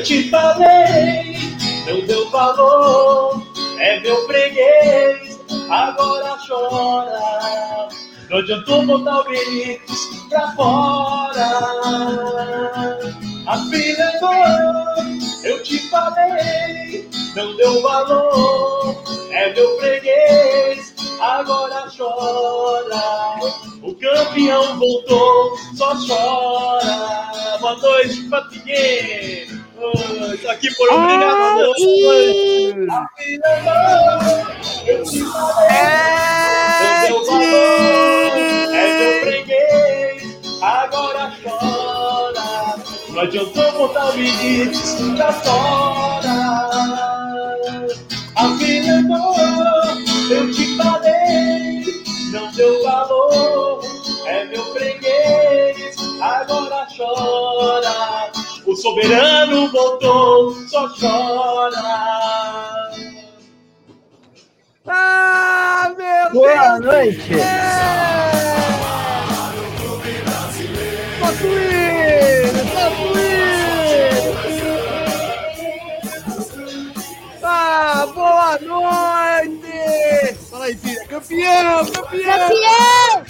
Eu te falei, não deu valor, é meu freguês, agora chora. Não adiantou botar o Benítez pra fora. A filha eu te falei, não deu valor, é meu freguês, agora chora. O campeão voltou, só chora. Boa noite, Papinheiro. Estou aqui por obrigação. Eu te falei, valor, é meu freguês, agora chora. Não adiantou botar o Benítez pra fora. A vida é boa, eu te falei, não deu valor, é meu freguês, agora chora. O soberano voltou, só chora. Ah, meu Boa Deus! noite. Tatuíno, Tatuíno! Ah, boa noite! Fala aí, filha. Campeão, campeão! Campeão!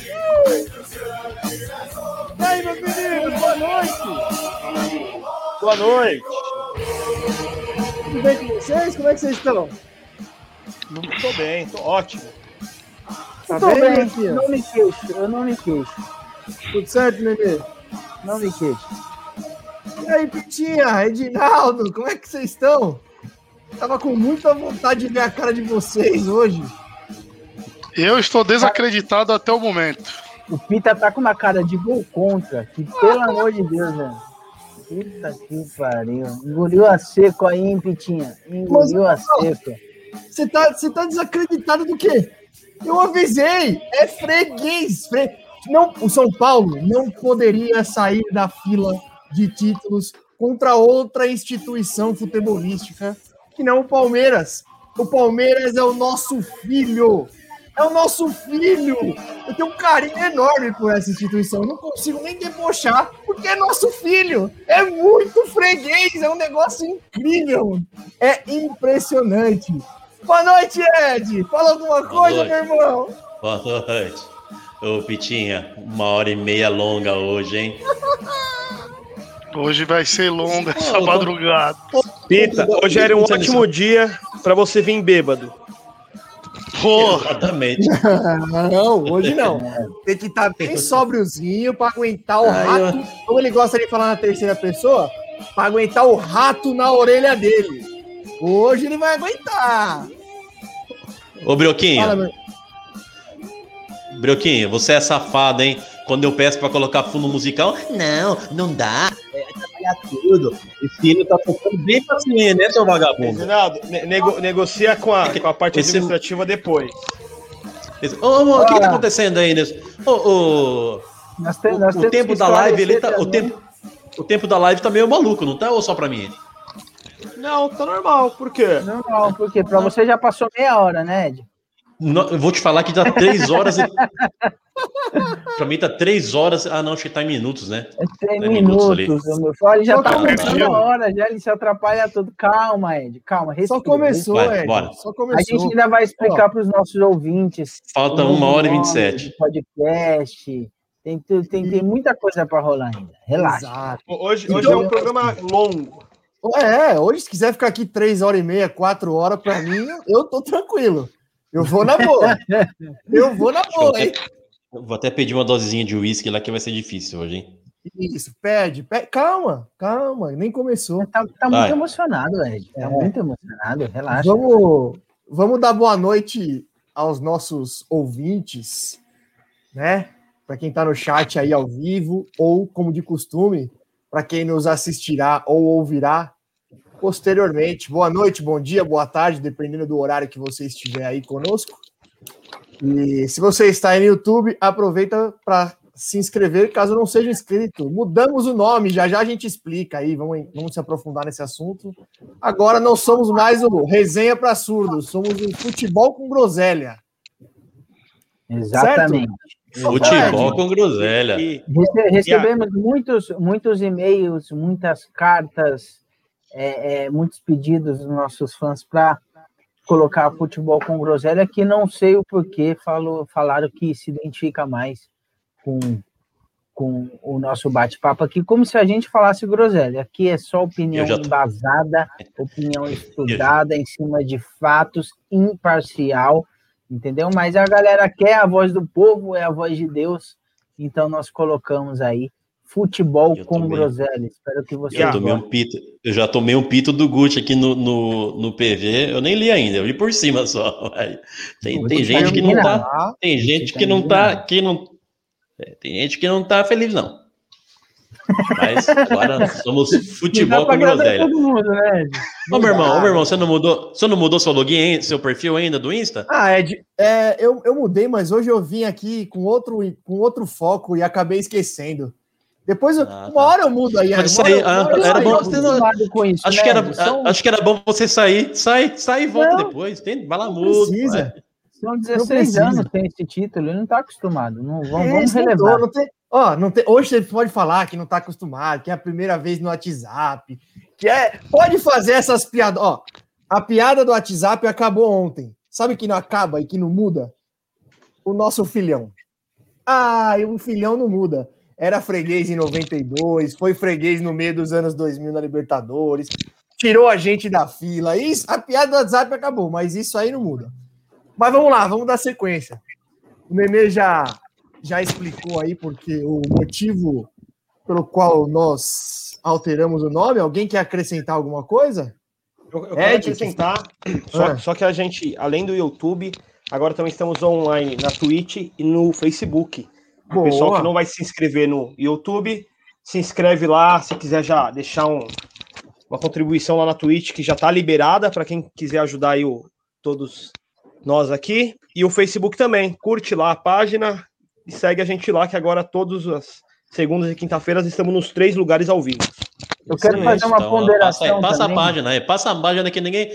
E aí, meu menino, boa noite! Boa noite. Tudo bem com vocês? Como é que vocês estão? Tô bem, tô ótimo. Tá Tô bem, bem, não me queixo, eu não me queixo, Tudo certo, Nenê? não me queixo. E aí, Pitinha, Edinaldo, como é que vocês estão? Tava com muita vontade de ver a cara de vocês hoje. Eu estou desacreditado até o momento. O Pita tá com uma cara de gol contra, que pelo amor de Deus, velho. Puta que pariu. Engoliu a seco aí, hein, Pitinha? Engoliu a seco. Você tá, você tá desacreditado do quê? Eu avisei, é freguês. Fre... Não, o São Paulo não poderia sair da fila de títulos contra outra instituição futebolística que não o Palmeiras. O Palmeiras é o nosso filho. É o nosso filho. Eu tenho um carinho enorme por essa instituição. Eu não consigo nem debochar, porque é nosso filho. É muito freguês. É um negócio incrível. É impressionante. Boa noite, Ed. Fala alguma coisa, meu irmão. Boa noite. Ô, Pitinha, uma hora e meia longa hoje, hein? Hoje vai ser longa essa madrugada. Pita, hoje era um ótimo dia pra você vir bêbado. Porra, Exatamente. Não, hoje não. Tem que estar bem sóbriozinho para aguentar o Aí rato. Como ele gosta de falar na terceira pessoa, para aguentar o rato na orelha dele. Hoje ele vai aguentar. Ô, Fala, Brioquinho, meu... Brioquinho, você é safado, hein? Quando eu peço pra colocar fundo musical, não, não dá. É atrapalhar tudo. Esse filho tá tocando bem pra cima, né, seu vagabundo? Reginaldo, ne- nego- negocia com a, com a parte Esse- administrativa depois. Esse- Ô, amor, o que, que tá acontecendo aí, Nilson? Ô, ô, Nós te- o, nós o temos tempo que da live, ele tá, o, tempo, o tempo da live tá meio maluco, não tá? Ou só pra mim? Não, tá normal, por quê? Não, não, porque pra você já passou meia hora, né, Ed? Não, eu vou te falar que tá três horas e... pra mim tá três horas... Ah, não, acho que tá em minutos, né? É três É minutos ali. minutos, meu filho. Já Só tá começando a hora, já ele se atrapalha tudo. Calma, Ed, calma, respira. Só começou, Vai, Ed. bora. Só A começou. gente ainda vai explicar para os nossos ouvintes. Falta uma hora e nome 27. do Podcast. Tem, tem, tem muita coisa para rolar ainda. Relaxa. Exato. Hoje, hoje é um programa longo. É, hoje, se quiser ficar aqui três horas e meia, quatro horas, pra mim, eu tô tranquilo. Eu vou na boa. Eu vou na boa, hein? Vou até pedir uma dosezinha de uísque lá que vai ser difícil hoje, hein? Isso, pede, pede. Calma, calma, nem começou. Tá, tá muito emocionado, Ed. Tá É. muito emocionado. Relaxa. Vamos, vamos dar boa noite aos nossos ouvintes, né? Para quem está no chat aí ao vivo, ou como de costume, para quem nos assistirá ou ouvirá posteriormente. Boa noite, bom dia, boa tarde, dependendo do horário que você estiver aí conosco. E se você está aí no YouTube, aproveita para se inscrever, caso não seja inscrito. Mudamos o nome, já já a gente explica aí, vamos, vamos se aprofundar nesse assunto. Agora não somos mais o resenha para surdos, somos o futebol com groselha. Exatamente. Futebol com groselha. E, Rece- recebemos muitos, muitos e-mails, muitas cartas é, é, muitos pedidos dos nossos fãs para colocar futebol com groselha, que não sei o porquê, falo, falaram que se identifica mais com, com o nosso bate-papo aqui, como se a gente falasse groselha. Aqui é só opinião já tô- embasada, opinião estudada, em cima de fatos, imparcial, entendeu? Mas a galera quer a voz do povo, é a voz de Deus, então nós colocamos aí futebol Eu com também. groselha. Espero que você Eu, tomei um pito, eu já tomei um pito do Gucci aqui no, no, no PV. Eu nem li ainda, eu li por cima só. Tem, tem gente que não tá. Tem gente que não tá. Que não, é, tem gente que não tá feliz, não. Mas agora somos futebol com groselha. todo mundo, né? Ô, meu irmão, ô, meu irmão, você não mudou, você não mudou seu login, seu perfil ainda do Insta? Ah, Ed, é, eu, eu mudei, mas hoje eu vim aqui com outro, com outro foco e acabei esquecendo. Depois, eu- Ah, uma tá. hora eu mudo aí. Pode uma hora sair, eu- ah, uma hora eu era bom- acostumado com isso, Acho né? que, era, São, acho que era bom você sair, sai, sai e volta Não. depois. Tem, vai lá, Não muda. precisa. vai. são Não 16 precisa. anos tem esse título, ele não tá acostumado. Não, vamos, É, vamos esquentou, relevar. não tem- ó, não tem- hoje você pode falar que não tá acostumado, que é a primeira vez no WhatsApp, que é. Pode fazer essas piadas. Ó, a piada do WhatsApp acabou ontem. Sabe que não acaba e que não muda? O nosso filhão. Ah, e o filhão não muda. Era freguês em 92, foi freguês no meio dos anos 2000 na Libertadores, tirou a gente da fila. Isso, a piada do WhatsApp acabou, mas isso aí não muda. Mas vamos lá, vamos dar sequência. O Nenê já, já explicou aí porque o motivo pelo qual nós alteramos o nome. Alguém quer acrescentar alguma coisa? Eu, eu quero acrescentar, só, Ah. só que a gente, além do YouTube, agora também estamos online na Twitch e no Facebook. O pessoal que não vai se inscrever no YouTube, se inscreve lá, se quiser já deixar um- uma contribuição lá na Twitch, que já está liberada para quem quiser ajudar aí o, todos nós aqui. E o Facebook também, curte lá a página e segue a gente lá, que agora todas as segundas e quinta-feiras estamos nos três lugares ao vivo. Eu quero Excelente, fazer uma então, ponderação Passa, passa a página aí, passa a página que ninguém.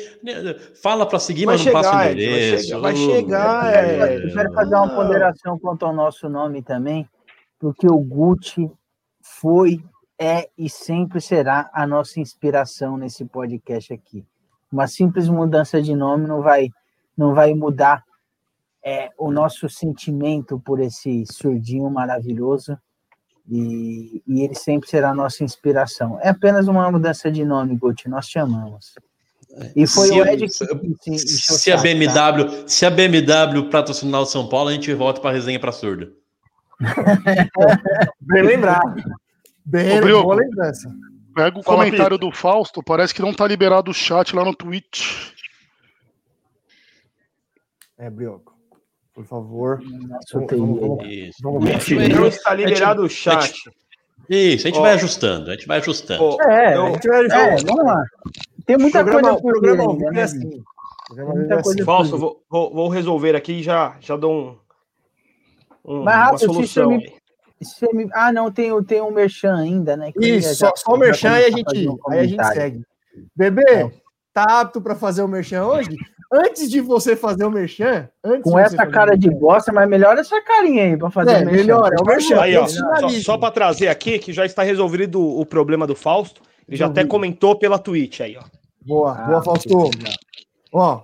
Fala pra seguir, Vai mas não passa o chegar, Ed, vai endereço. chegar, vai chegar, é. Eu quero fazer uma ponderação quanto ao nosso nome também, porque o Gucci foi, é e sempre será a nossa inspiração nesse podcast aqui. Uma simples mudança de nome não vai, não vai mudar é, o nosso sentimento por esse surdinho maravilhoso. E, e ele sempre será a nossa inspiração. É apenas uma mudança de nome, Gucci. Nós te amamos. E foi Se o a- Ed que, encheu o Se a tá? BMW, se a BMW patrocinar o São Paulo, a gente volta pra resenha pra surdo. Bem lembrado. Bem, Ô, boa lembrança. Pega o Fala, comentário do Fausto, parece que não tá liberado o chat lá no Twitch. É, Brioco. Por favor. Vamos, vamos, vamos, Não está liberado o chat. Isso, a gente Ó. vai ajustando, a gente vai ajustando. Ó, É, eu- A gente vai- É, vamos lá. Tem muita programa, coisa por programa ao vivo é né? assim. Vivo é coisa assim. Falso, vou, vou, resolver aqui e já, já dou um, um- Mas, uma solução. você me- me- Ah, não, tem, o- tem um merchan ainda, né? Isso, já- só, o merchan e a gente, um aí a gente segue. Bebê, tá apto para fazer o merchan hoje? Antes de você fazer o merchan, Com essa cara de bosta, mas melhor essa carinha aí pra fazer É, o merchan. melhor, é o merchan. Aí, ó, só, só para trazer aqui que já está resolvido o problema do Fausto. Ele já até comentou pela Twitch aí, ó. Boa, Ah, boa, Fausto. Ó,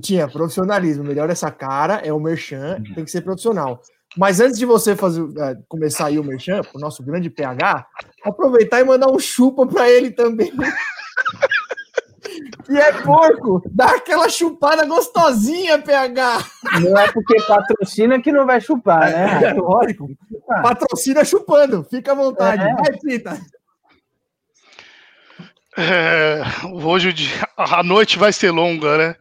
tinha profissionalismo, melhor essa cara, é o merchan, Uhum. tem que ser profissional. Mas antes de você fazer, é, começar aí o merchan, o nosso grande PH, aproveitar e mandar um chupa para ele também. que é porco, dá aquela chupada gostosinha, PH. Não é porque patrocina que não vai chupar, né? É, lógico. Ah. Patrocina chupando, fica à vontade. É. Vai, Pita. É, hoje o dia- a noite vai ser longa, né?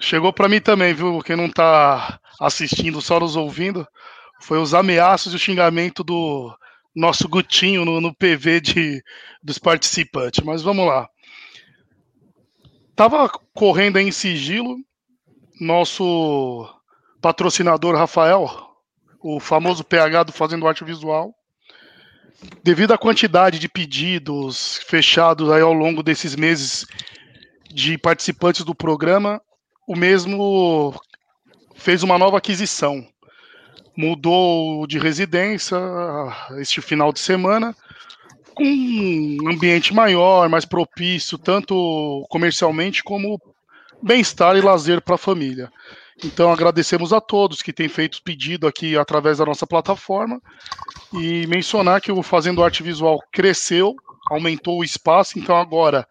Chegou pra mim também, viu? Quem não tá assistindo, só nos ouvindo, foi os ameaços e o xingamento do nosso Gutinho no, no PV de, dos participantes. Mas vamos lá. Tava correndo em sigilo, nosso patrocinador Rafael, o famoso PH do Fazendo Arte Visual, devido à quantidade de pedidos fechados aí ao longo desses meses de participantes do programa, o mesmo fez uma nova aquisição. Mudou de residência este final de semana, um ambiente maior, mais propício, tanto comercialmente como bem-estar e lazer para a família. Então agradecemos a todos que têm feito pedido aqui através da nossa plataforma e mencionar que o Fazendo Arte Visual cresceu, aumentou o espaço, então agora,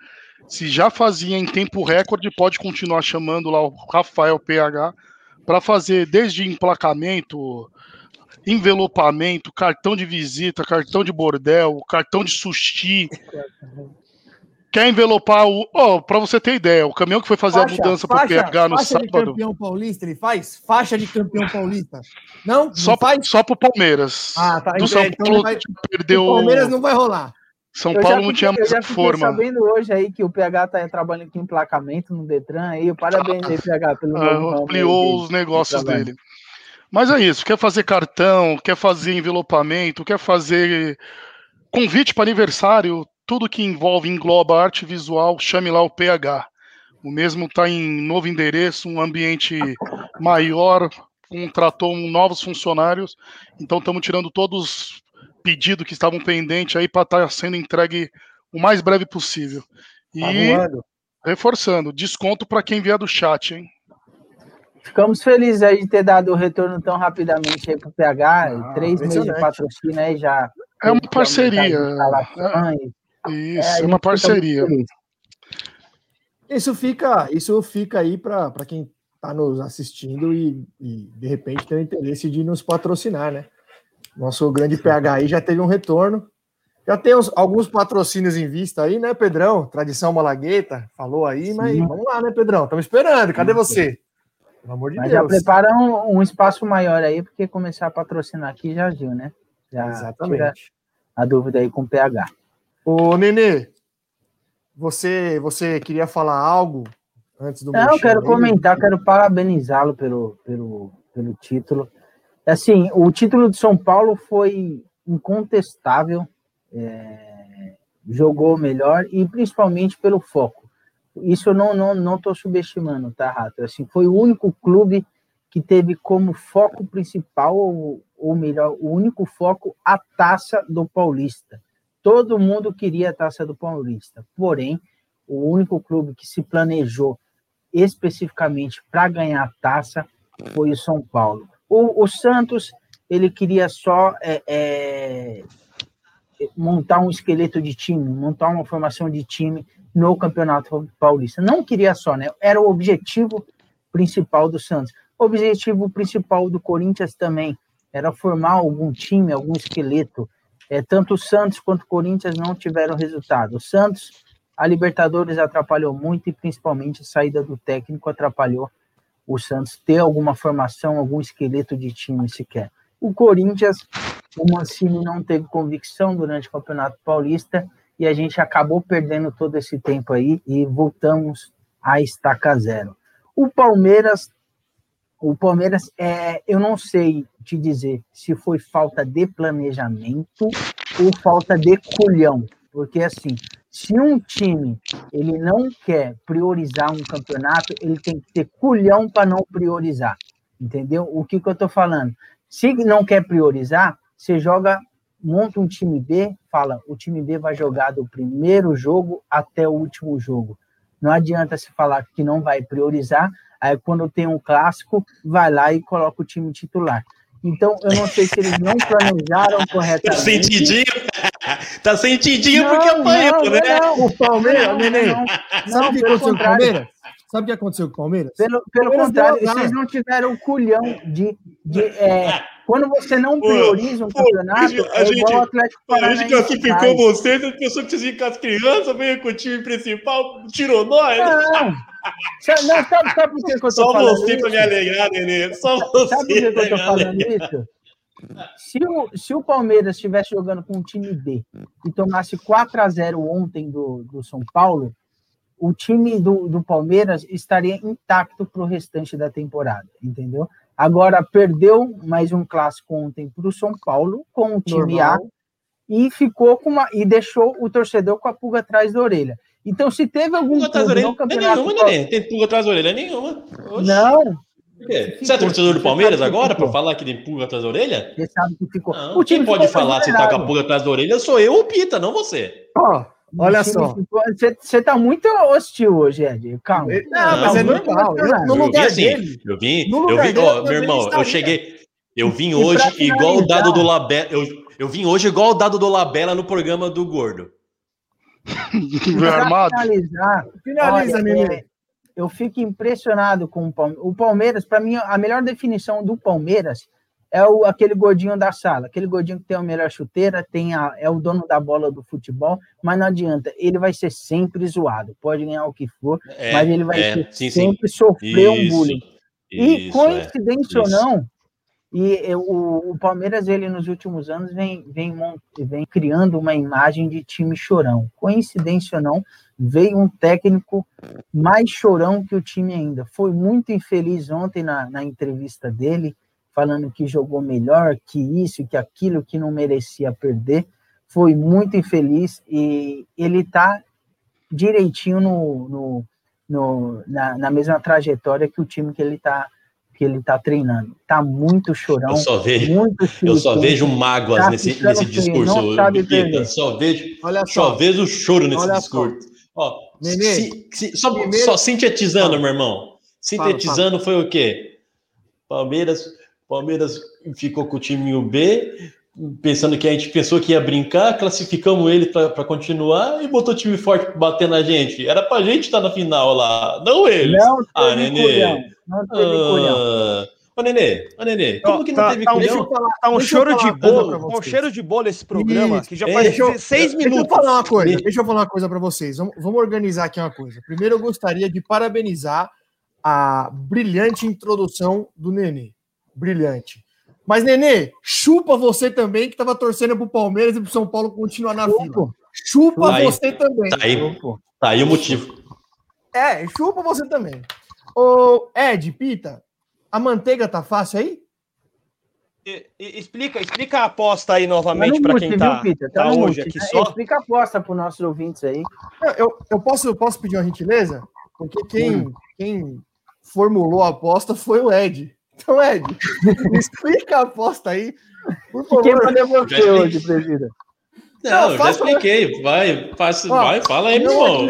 se já fazia em tempo recorde, pode continuar chamando lá o Rafael PH para fazer desde emplacamento, envelopamento, cartão de visita, cartão de bordel, cartão de sushi. Quer envelopar o. Oh, para você ter ideia, o caminhão que foi fazer faixa, a mudança para o PH no faixa sábado. Faixa de campeão paulista, ele faz? Faixa de campeão paulista. Não? não só, faz? só pro Palmeiras. Ah, tá. Do São então Paulo vai... perdeu. O Palmeiras não vai rolar. São eu Paulo não tinha mais eu já forma. Sabendo hoje aí que o PH tá trabalhando com emplacamento no Detran aí. Parabéns aí, PH, pelo ah, Ampliou os negócios dele. Mas é isso, quer fazer cartão, quer fazer envelopamento, quer fazer convite para aniversário, tudo que envolve, engloba arte visual, chame lá o PH. O mesmo está em novo endereço, um ambiente maior, contratou novos funcionários, então estamos tirando todos os pedidos que estavam pendentes aí para estar tá sendo entregue o mais breve possível. E tá reforçando, desconto para quem vier do chat, hein? Ficamos felizes aí de ter dado o retorno tão rapidamente aí para o PH, ah, três meses de patrocínio aí já. É uma parceria. É, isso, é, uma parceria. Isso fica, isso fica aí para quem está nos assistindo e, e, de repente tem o interesse de nos patrocinar, né? Nosso grande PH aí já teve um retorno. Já tem uns, alguns patrocínios em vista aí, né, Pedrão? Tradição Malagueta, falou aí, Sim. mas vamos lá, né, Pedrão? Estamos esperando. Cadê você? Pelo amor de Mas Deus. já prepara um, um, espaço maior aí, porque começar a patrocinar aqui já viu, né? Já Exatamente. a dúvida aí com o PH. Ô, Nenê, você, você queria falar algo antes do Não, eu quero comentar, quero parabenizá-lo pelo, pelo, pelo título. Assim, o título de São Paulo foi incontestável, é, jogou melhor e principalmente pelo foco isso eu não não não estou subestimando, tá, Rato? Assim, foi o único clube que teve como foco principal, ou, ou melhor, o único foco a taça do Paulista. Todo mundo queria a taça do Paulista, porém, o único clube que se planejou especificamente para ganhar a taça foi o São Paulo. O, o Santos ele queria só é, é, montar um esqueleto de time, montar uma formação de time no Campeonato Paulista. Não queria só, né? Era o objetivo principal do Santos. O objetivo principal do Corinthians também era formar algum time, algum esqueleto. É, tanto o Santos quanto o Corinthians não tiveram resultado. O Santos, a Libertadores atrapalhou muito e principalmente a saída do técnico atrapalhou o Santos ter alguma formação, algum esqueleto de time sequer. O Corinthians, o Mancini não teve convicção durante o Campeonato Paulista e a gente acabou perdendo todo esse tempo aí e voltamos a estaca zero. O Palmeiras, o Palmeiras, é, eu não sei te dizer se foi falta de planejamento ou falta de culhão, porque assim, se um time ele não quer priorizar um campeonato, ele tem que ter culhão para não priorizar, entendeu? O que, que eu estou falando? Se não quer priorizar, você joga monta um time B, fala, o time B vai jogar do primeiro jogo até o último jogo. Não adianta se falar que não vai priorizar, aí quando tem um clássico, vai lá e coloca o time titular. Então, eu não sei se eles não planejaram corretamente. Tá sentidinho? Tá sentidinho porque apanhou, né? Não, o Palmeiras, não, Neném, não, sabe o que aconteceu com o Palmeiras? Sabe o que aconteceu com o Palmeiras? Pelo, pelo Palmeiras contrário, vocês não tiveram o culhão de, de é, quando você não prioriza um pô, campeonato, a é gente, igual o Atlético Paranaense. A gente classificou vocês, a pessoa que com as crianças, veio com o time principal, tirou nós. Não, não sabe, sabe por que, que eu tô Só falando você para me alegrar, Nenê. Só você. Sabe por que, que eu tô falando isso? Se o, se o Palmeiras estivesse jogando com um time B e tomasse 4 a 0 ontem do, do São Paulo, o time do, do Palmeiras estaria intacto para o restante da temporada, entendeu? Agora perdeu mais um clássico ontem para o São Paulo com o time Normal. A e ficou com uma e deixou o torcedor com a pulga atrás da orelha. Então, se teve algum pulga atrás da orelha, campeonato, é nenhuma, Nenê. Tem pulga atrás da orelha nenhuma. Oxe. Não, Você é torcedor do Palmeiras agora para falar que tem pulga atrás da orelha? Você sabe que ficou. Não, o time quem pode falar se tá com a pulga atrás da orelha sou eu ou o Pita, não você. Ó, olha só. Você, você tá muito hostil hoje, Ed. Calma. Não, não mas é normal. Eu, no lugar assim, eu vim, eu vim, ó, meu irmão, eu cheguei, eu vim hoje igual o dado do Labela, eu, eu vim hoje igual o dado do Labela no programa do Gordo. Armado. Finalizar, Finaliza, olha, é, eu fico impressionado com o Palmeiras. O Palmeiras, para mim, a melhor definição do Palmeiras é o, aquele gordinho da sala, aquele gordinho que tem a melhor chuteira, tem a, é o dono da bola do futebol, mas não adianta, ele vai ser sempre zoado, pode ganhar o que for, é, mas ele vai é, sim, sempre sim. sofrer isso, um bullying. E isso, coincidência é, ou não, e o, o, Palmeiras, ele nos últimos anos, vem, vem, vem criando uma imagem de time chorão. Coincidência ou não, veio um técnico mais chorão que o time ainda. Foi muito infeliz ontem na, na entrevista dele, falando que jogou melhor, que isso, que aquilo, que não merecia perder. Foi muito infeliz e ele está direitinho no, no, no na, na mesma trajetória que o time que ele está que ele está treinando. Tá muito chorão. Eu só vejo, muito eu só vejo mágoas tá nesse, nesse discurso. Eu só vejo, Olha só. só vejo choro nesse Olha discurso. Ó, se, se, só, primeiro... só sintetizando, meu irmão. Sintetizando fala, fala. foi o quê? Palmeiras, Palmeiras ficou com o time B, pensando que a gente pensou que ia brincar, classificamos ele para continuar e botou o time forte para bater na gente. Era para a gente estar tá na final lá, não eles. Não ah, Nenê. Não teve ah, Ô, Nenê, ô, Nenê, como que não tá, teve tá um, tá um choro de bolo, tá um cheiro de bolo esse programa, Isso. que já faz é, seis minutos. Deixa eu falar uma coisa, deixa eu falar uma coisa para vocês. Vamos, vamos organizar aqui uma coisa. Primeiro, eu gostaria de parabenizar a brilhante introdução do Nenê. Brilhante. Mas, Nenê, chupa você também, que estava torcendo para o Palmeiras e para o São Paulo continuar na chupa. fila. Chupa tá você aí, também. Tá aí, tá aí o motivo. É, chupa você também. Ô, Ed, Pita, a manteiga tá fácil aí? E, e, explica, explica a aposta aí novamente para quem tá, viu, tá, tá hoje aqui né? só. Explica a aposta para os nossos ouvintes aí. Eu, eu, posso, eu posso pedir uma gentileza? Porque quem, hum. quem formulou a aposta foi o Ed. Então, Ed, explica a aposta aí. Por favor. Quem vai você hoje, presidente? Não, não já expliquei. Vai, faça, vai, fala aí, meu irmão.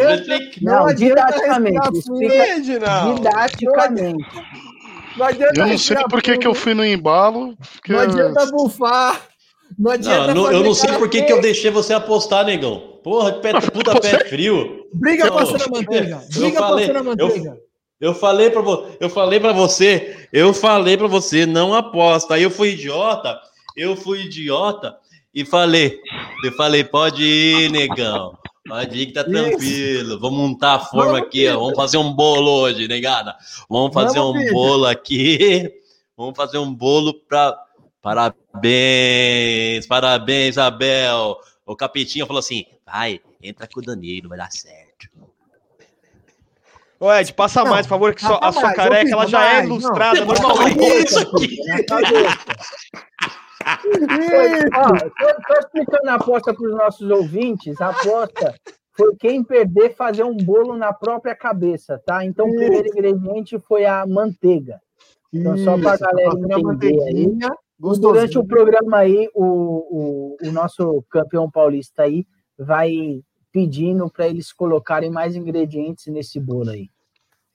Não, não didaticamente. Explica didaticamente. Não eu não sei por que, que eu fui no embalo. Não adianta bufar. Não adianta não, eu não sei por que, que eu deixei você apostar, negão. Porra, pé, puta pé frio. Briga não, passando a manteiga. Briga passando a manteiga. Eu, eu falei para eu falei para você, eu falei para você, não aposta. Aí eu fui idiota, eu fui idiota e falei, eu falei, pode ir, negão. Pode ir que tá tranquilo. Vamos montar a forma Vamos, aqui, ó. Vamos fazer um bolo hoje, negada. Vamos fazer Vamos, um filho. bolo aqui. Vamos fazer um bolo para Parabéns, parabéns, Abel. O Capetinho falou assim: vai, entra com o Danilo, vai dar certo. Ô, Ed, passa não, mais, por favor, que a sua careca ela já é ilustrada não, normalmente. Isso aqui. Estou explicando a aposta para os nossos ouvintes. A aposta foi quem perder fazer um bolo na própria cabeça, tá? Então, o primeiro ingrediente foi a manteiga. Então, só para a galera entender aí. Durante o programa aí, o, o, o nosso campeão paulista aí vai pedindo para eles colocarem mais ingredientes nesse bolo aí.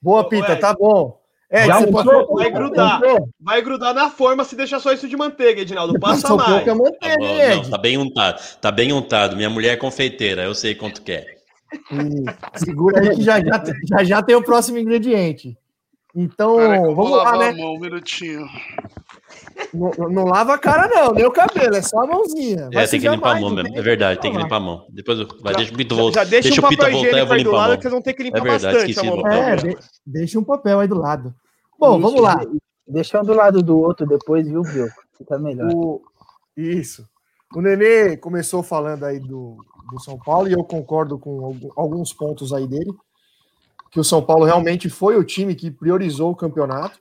Boa, Pita, tá bom. É, Já pode... vai grudar. Vai grudar na forma se deixar só isso de manteiga, Edinaldo. Passa mais. Pouca manteiga, tá, bom, não, tá bem untado. Tá bem untado. Minha mulher é confeiteira, eu sei quanto quer. segura aí que já já, já já tem o próximo ingrediente. Então, vamos lá, né? Mão, um minutinho. Não, não, lava a cara, não, nem o cabelo, é só a mãozinha. Vai é, tem que limpar a mão mesmo. É verdade, tem que limpar a mão. Depois vai, deixa o Pito voltar. Já deixa, deixa um o Pito voltar, eu vou limpar. Que vocês vão ter que limpar é verdade, bastante esqueci a É, de, deixa um papel aí do lado. Bom, Isso, vamos lá. Deixa um do lado do outro depois, viu, Bill? Fica melhor. O... Isso. O Nenê começou falando aí do, do São Paulo e eu concordo com alguns pontos aí dele. Que o São Paulo realmente foi o time que priorizou o campeonato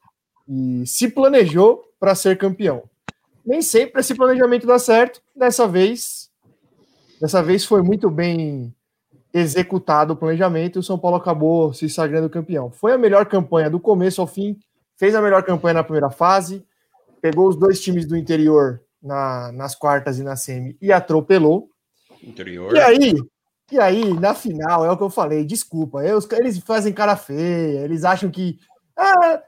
e se planejou para ser campeão. Nem sempre esse planejamento dá certo. Dessa vez, dessa vez foi muito bem executado o planejamento e o São Paulo acabou se sagrando campeão. Foi a melhor campanha do começo ao fim, fez a melhor campanha na primeira fase, pegou os dois times do interior na, nas quartas e na semi e atropelou. Interior. E aí, e aí, na final, é o que eu falei, desculpa, eu, eles fazem cara feia, eles acham que. Ah,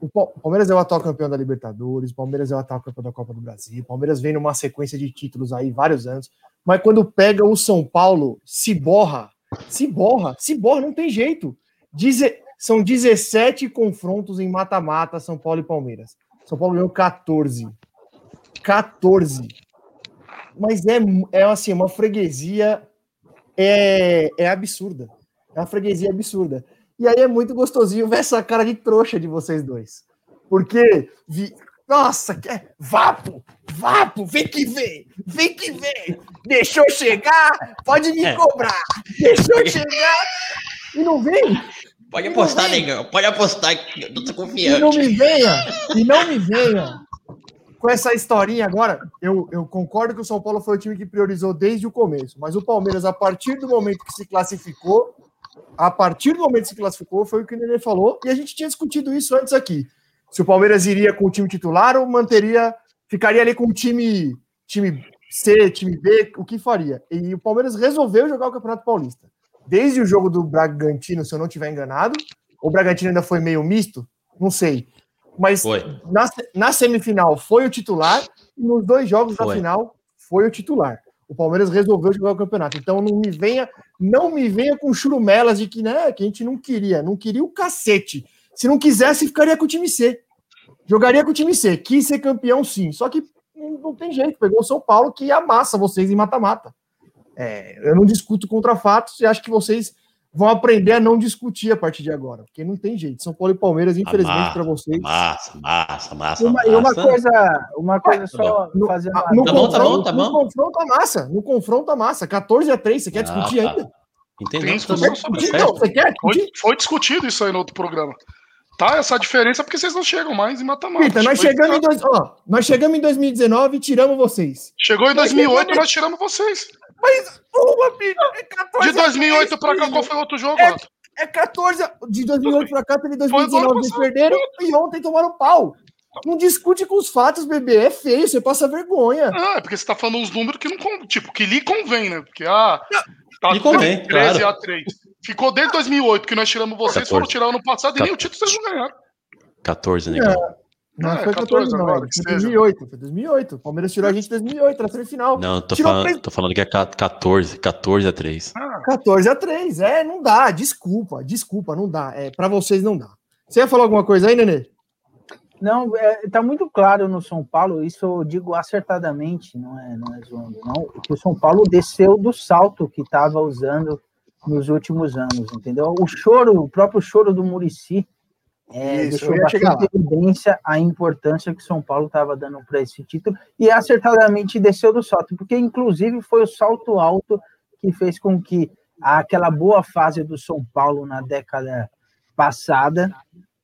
o Palmeiras é o atual campeão da Libertadores, o Palmeiras é o atual campeão da Copa do Brasil, o Palmeiras vem numa sequência de títulos aí vários anos, mas quando pega o São Paulo, se borra, se borra, se borra, não tem jeito. Dize, são 17 confrontos em mata-mata, São Paulo e Palmeiras. São Paulo ganhou 14. 14. Mas é, é assim, uma freguesia é, é absurda. É uma freguesia absurda. E aí é muito gostosinho ver essa cara de trouxa de vocês dois. Porque, vi... nossa, quer... vapo, vapo, vem que vem, vem que vem. Deixou chegar, pode me é. cobrar. Deixou chegar e não vem. Pode apostar, negão, pode apostar, eu tô confiante. E não me venha, e não me venha com essa historinha agora. Eu, eu concordo que o São Paulo foi o time que priorizou desde o começo, mas o Palmeiras, a partir do momento que se classificou, a partir do momento que se classificou, foi o que o Nenê falou, e a gente tinha discutido isso antes aqui. Se o Palmeiras iria com o time titular ou manteria, ficaria ali com o time, time C, time B, o que faria? E o Palmeiras resolveu jogar o Campeonato Paulista. Desde o jogo do Bragantino, se eu não estiver enganado, o Bragantino ainda foi meio misto, não sei. Mas na, na, semifinal foi o titular, e nos dois jogos foi. da final foi o titular. O Palmeiras resolveu jogar o campeonato. Então não me venha, não me venha com churumelas de que, né, que a gente não queria, não queria o cacete. Se não quisesse, ficaria com o time C. Jogaria com o time C. Quis ser campeão, sim. Só que não tem jeito. Pegou o São Paulo que amassa vocês em mata-mata. É, eu não discuto contra fatos e acho que vocês vão aprender a não discutir a partir de agora, porque não tem jeito. São Paulo e Palmeiras, infelizmente, para vocês. Massa, massa, massa. Uma, massa. E uma coisa, uma coisa só no, fazer uma... no, tá bom, tá bom, tá bom. No confronto a massa, no confronto a massa, 14 a 3, você quer ah, discutir tá. ainda? Entendeu? Não, você quer foi, foi discutido isso aí no outro programa. Tá, essa diferença é porque vocês não chegam mais em mata-mata. nós, chegamos em dois, ó, nós chegamos em 2019 e tiramos vocês. Chegou em 2008 e nós tiramos vocês. Mas uma, filho, é 14 De 2008 pra cá, qual foi o outro jogo? É, é 14. De 2008 pra cá, teve 2019, eles perderam e ontem tomaram pau. Não discute com os fatos, bebê. É feio, você passa vergonha. Ah, é porque você tá falando uns números que não tipo, que lhe convém, né? Porque, ah, tá lhe convém, 13 claro. a 3. Ficou desde 2008 que nós tiramos vocês, 14. foram tirar ano passado e nem o título vocês não ganharam. 14, né? É. Não, foi 14, 14 não, agora, foi 2008, foi 2008. O Palmeiras tirou a gente em 2008, na semifinal. Não, tô, falando, tô falando que é 14, 14 a 3. Ah. 14 a 3, é, não dá, desculpa, desculpa, não dá. É, para vocês não dá. Você ia falar alguma coisa aí, Nenê? Não, é, tá muito claro no São Paulo, isso eu digo acertadamente, não é, não é zoando, não. Que o São Paulo desceu do salto que estava usando nos últimos anos, entendeu? O choro, o próprio choro do Murici é, Isso, deixou bastante evidência a importância que São Paulo estava dando para esse título e acertadamente desceu do salto, porque inclusive foi o salto alto que fez com que aquela boa fase do São Paulo na década passada,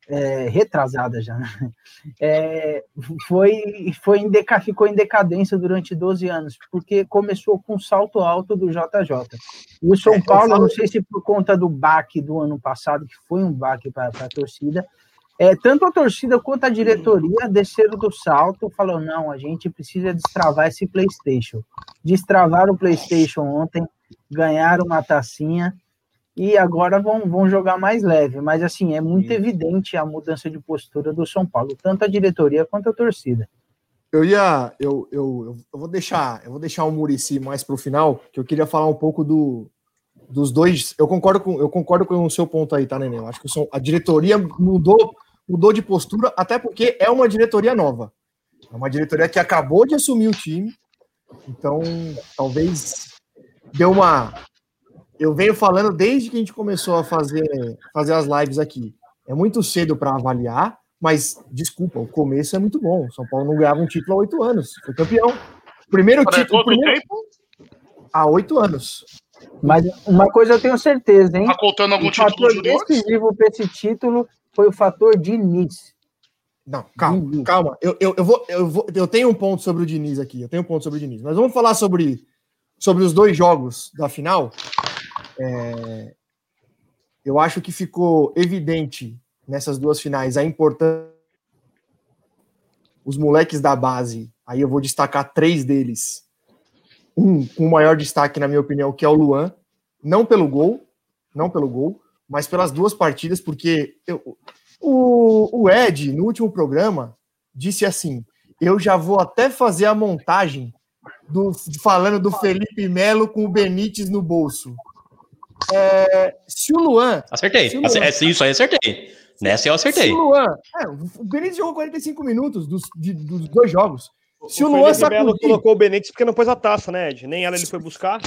é, retrasada já, né? é, foi, foi em deca, ficou em decadência durante 12 anos, porque começou com um salto alto do JJ. E o São é, Paulo, não sei se por conta do baque do ano passado, que foi um baque para a torcida, é, tanto a torcida quanto a diretoria desceram do salto, falou não, a gente precisa destravar esse PlayStation. Destravar o PlayStation ontem, ganhar uma tacinha e agora vão, vão jogar mais leve. Mas assim, é muito Sim. evidente a mudança de postura do São Paulo, tanto a diretoria quanto a torcida. Eu ia, eu, eu, eu vou deixar, eu vou deixar o Murici mais para o final, que eu queria falar um pouco do, dos dois. Eu concordo com, eu concordo com o seu ponto aí, tá, Nenê? Eu acho que a diretoria mudou, mudou de postura, até porque é uma diretoria nova. É uma diretoria que acabou de assumir o time. Então, talvez deu uma eu venho falando desde que a gente começou a fazer, fazer as lives aqui. É muito cedo para avaliar, mas desculpa, o começo é muito bom. São Paulo não ganhava um título há oito anos, foi campeão. Primeiro título. Primeiro... Há oito anos. Mas uma coisa eu tenho certeza, hein? Tá contando algum o título fator decisivo para esse título foi o fator Diniz. Não, calma, Diniz. calma. Eu, eu, eu, vou, eu, vou, eu tenho um ponto sobre o Diniz aqui. Eu tenho um ponto sobre o Diniz. Mas vamos falar sobre, sobre os dois jogos da final. É, eu acho que ficou evidente nessas duas finais a importância. Os moleques da base, aí eu vou destacar três deles. Um com maior destaque, na minha opinião, que é o Luan. Não pelo gol, não pelo gol, mas pelas duas partidas, porque eu, o, o Ed, no último programa, disse assim: eu já vou até fazer a montagem do, falando do Felipe Melo com o Benítez no bolso. É, se o Luan. Acertei. o Luan, isso aí acertei. Nessa eu acertei. Se o Luan. É, o Benítez jogou 45 minutos dos, de, dos dois jogos. Se o, o Luan sacudir... Colocou o Benítez porque não pôs a taça, né, Ed? Nem ela ele foi buscar.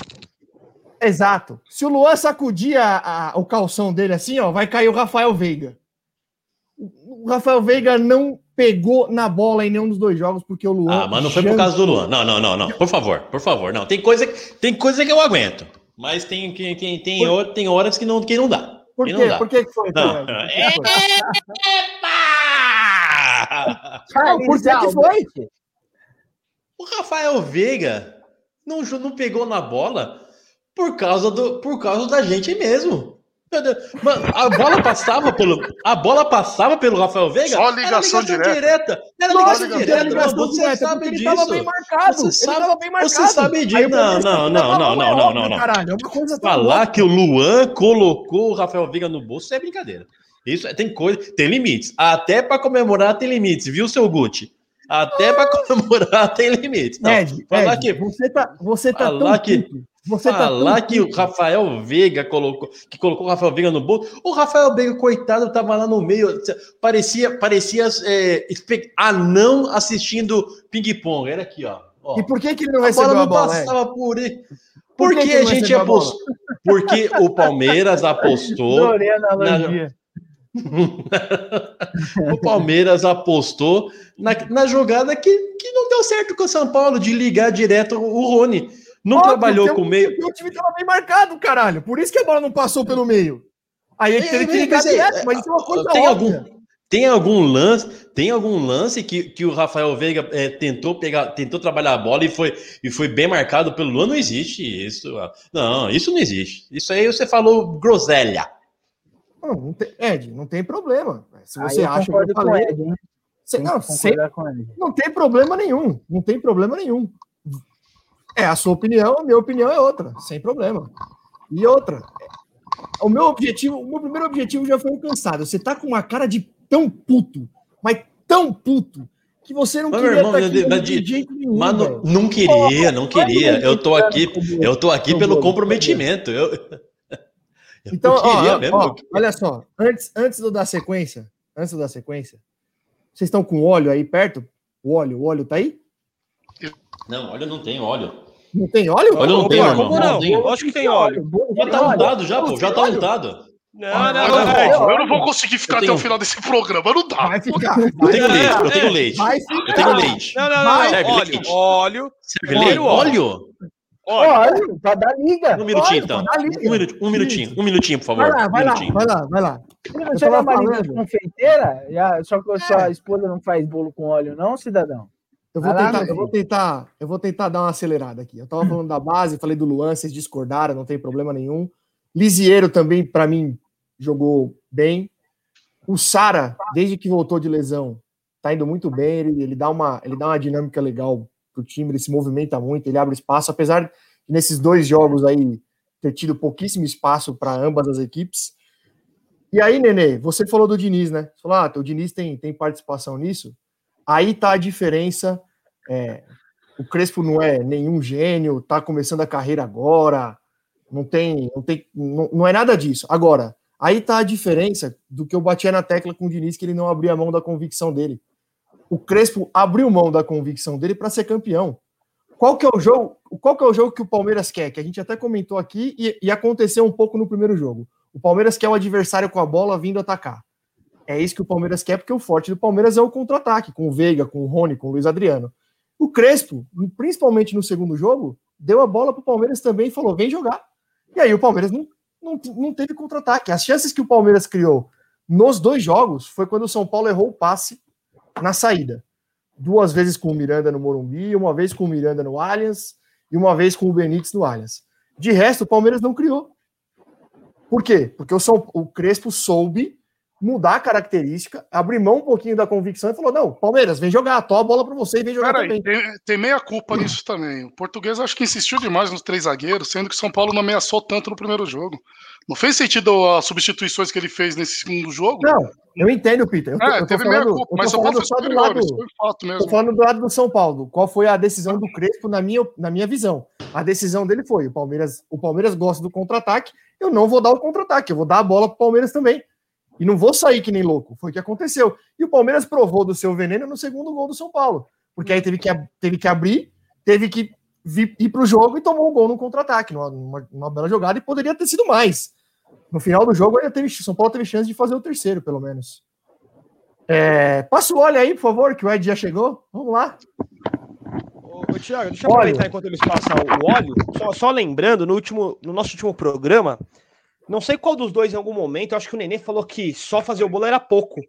Exato. Se o Luan sacudir a, a, o calção dele assim, ó, vai cair o Rafael Veiga. O Rafael Veiga não pegou na bola em nenhum dos dois jogos, porque o Luan. Ah, mas não foi por causa do Luan. Não, não, não, não. Por favor, por favor. Não, tem coisa, tem coisa que eu aguento. Mas tem, tem, tem, tem, por... tem horas que não, que não dá. Por quê? Não dá. Por que foi? Não. Epa! Não, por que, que foi? O Rafael Veiga não, não pegou na bola por causa, do, por causa da gente mesmo. Mano, a bola passava pelo. A bola passava pelo Rafael Veiga. Só ligação, ligação direta. direta. Era ligação Nossa, direta. Ligação você direta, sabe disso. Ele tava bem marcado. Você sabe, ele bem marcado. Você sabe disso. Não, não, não, não, não, não, não, não. Caralho, é uma coisa Falar que o Luan colocou o Rafael Veiga no bolso é brincadeira. Isso é, tem coisa, tem limites. Até para comemorar tem limites, viu, seu Gucci? Até para comemorar tem limites. Não, Ed, falar Ed, que você tá, você tá falar que puto. Você tá Falar que o Rafael Veiga colocou, que colocou o Rafael Veiga no bolso. O Rafael Veiga, coitado, tava lá no meio. Parecia, parecia é, anão assistindo ping-pong. Era aqui, ó, ó. E por que, que ele não recebeu a bola? Não bola, passava é? por ele. Por Porque a gente apostou. Porque o Palmeiras apostou. A. Na... o Palmeiras apostou na, na jogada que, que não deu certo com o São Paulo de ligar direto o Rony. Não Óbvio, trabalhou com o meio. O time estava bem marcado, caralho. Por isso que a bola não passou pelo meio. Aí ele teve que ligar direto, mas isso é uma coisa tem óbvia. algum tem algum lance, tem algum lance que, que o Rafael Veiga é, tentou pegar, tentou trabalhar a bola e foi, e foi bem marcado pelo Luan? Não existe isso. Não, isso não existe. Isso aí você falou groselha. Não, não tem, Ed, não tem problema. Se você acha que eu falei, Ed, né? Você, não, sem, não tem problema nenhum. Não tem problema nenhum. É, a sua opinião, a minha opinião é outra, sem problema. E outra, o meu objetivo, o meu primeiro objetivo já foi alcançado. Você tá com uma cara de tão puto, mas tão puto, que você não queria irmão, estar tá aqui de, de jeito nenhum. Mas não, não queria, não queria. Eu tô aqui, eu tô aqui pelo comprometimento. Eu, então, ó, ó, olha só, antes, antes de eu dar sequência, antes de eu dar sequência, vocês estão com óleo aí perto? O óleo, o óleo tá aí? Não, óleo não tem óleo. Não tem óleo? Óleo não tem, irmão. Como não? não Acho que tem óleo. Já tá untado já, pô. Já tá untado. Não, não, não, Eu não vou conseguir ficar até o final desse programa, não dá. Vai ficar. Eu tenho leite, eu tenho leite. Eu tenho leite. Não, não, não. Serve leite. Óleo. Serve leite. Óleo? Óleo, pra dar liga. Um minutinho, então. Um, minutinho, um minutinho, um minutinho, por favor. Vai lá, vai lá, vai lá, vai lá. Você é uma liga de confeiteira? Só que a sua esposa não faz bolo com óleo, não, cidadão? Eu vou, tentar, eu vou tentar, eu vou tentar dar uma acelerada aqui. Eu estava falando da base, falei do Luan, vocês discordaram, não tem problema nenhum. Lisieiro também, para mim, jogou bem. O Sara, desde que voltou de lesão, tá indo muito bem. Ele, ele, dá, uma, ele dá uma dinâmica legal pro time, ele se movimenta muito, ele abre espaço, apesar de nesses dois jogos aí ter tido pouquíssimo espaço para ambas as equipes. E aí, Nenê, você falou do Diniz, né? Você falou, ah, o Diniz tem, tem participação nisso. Aí tá a diferença é, o Crespo não é nenhum gênio, está começando a carreira agora, não tem, não tem, não, não é nada disso. Agora, aí está a diferença do que eu batia na tecla com o Diniz que ele não abria mão da convicção dele. O Crespo abriu mão da convicção dele para ser campeão. Qual que é o jogo? Qual que é o jogo que o Palmeiras quer? Que a gente até comentou aqui e, e aconteceu um pouco no primeiro jogo. O Palmeiras quer o adversário com a bola vindo atacar. É isso que o Palmeiras quer, porque o forte do Palmeiras é o contra-ataque, com o Veiga, com o Rony, com o Luiz Adriano. O Crespo, principalmente no segundo jogo, deu a bola para o Palmeiras também e falou: vem jogar. E aí o Palmeiras não, não, não teve contra-ataque. As chances que o Palmeiras criou nos dois jogos foi quando o São Paulo errou o passe na saída. Duas vezes com o Miranda no Morumbi, uma vez com o Miranda no Allianz e uma vez com o Benítez no Allianz. De resto, o Palmeiras não criou. Por quê? Porque o, São, o Crespo soube mudar a característica, abrir mão um pouquinho da convicção e falou: não, Palmeiras, vem jogar, tô a bola para você e vem jogar também. Tem, tem, meia culpa nisso também. O português acho que insistiu demais nos três zagueiros, sendo que São Paulo não ameaçou tanto no primeiro jogo. Não fez sentido as substituições que ele fez nesse segundo jogo? Não, eu entendo, Peter. Eu, é, eu teve falando, meia culpa, mas São Paulo só do lado, Tô falando do lado do São Paulo. Qual foi a decisão do Crespo na minha, na minha visão? A decisão dele foi: o Palmeiras, o Palmeiras gosta do contra-ataque, eu não vou dar o contra-ataque, eu vou dar a bola pro Palmeiras também. E não vou sair que nem louco. Foi o que aconteceu. E o Palmeiras provou do seu veneno no segundo gol do São Paulo. Porque aí teve que, teve que abrir, teve que vir, ir para o jogo e tomou um gol no contra-ataque, numa, numa, bela jogada, e poderia ter sido mais. No final do jogo, ainda teve, São Paulo teve chance de fazer o terceiro, pelo menos. É, passa o óleo aí, por favor, que o Ed já chegou. Vamos lá. Ô, Thiago, deixa eu aproveitar enquanto eles passam o óleo. Só, só, lembrando, no, último, no nosso último programa, não sei qual dos dois em algum momento, acho que o Nenê falou que só fazer o bolo era pouco.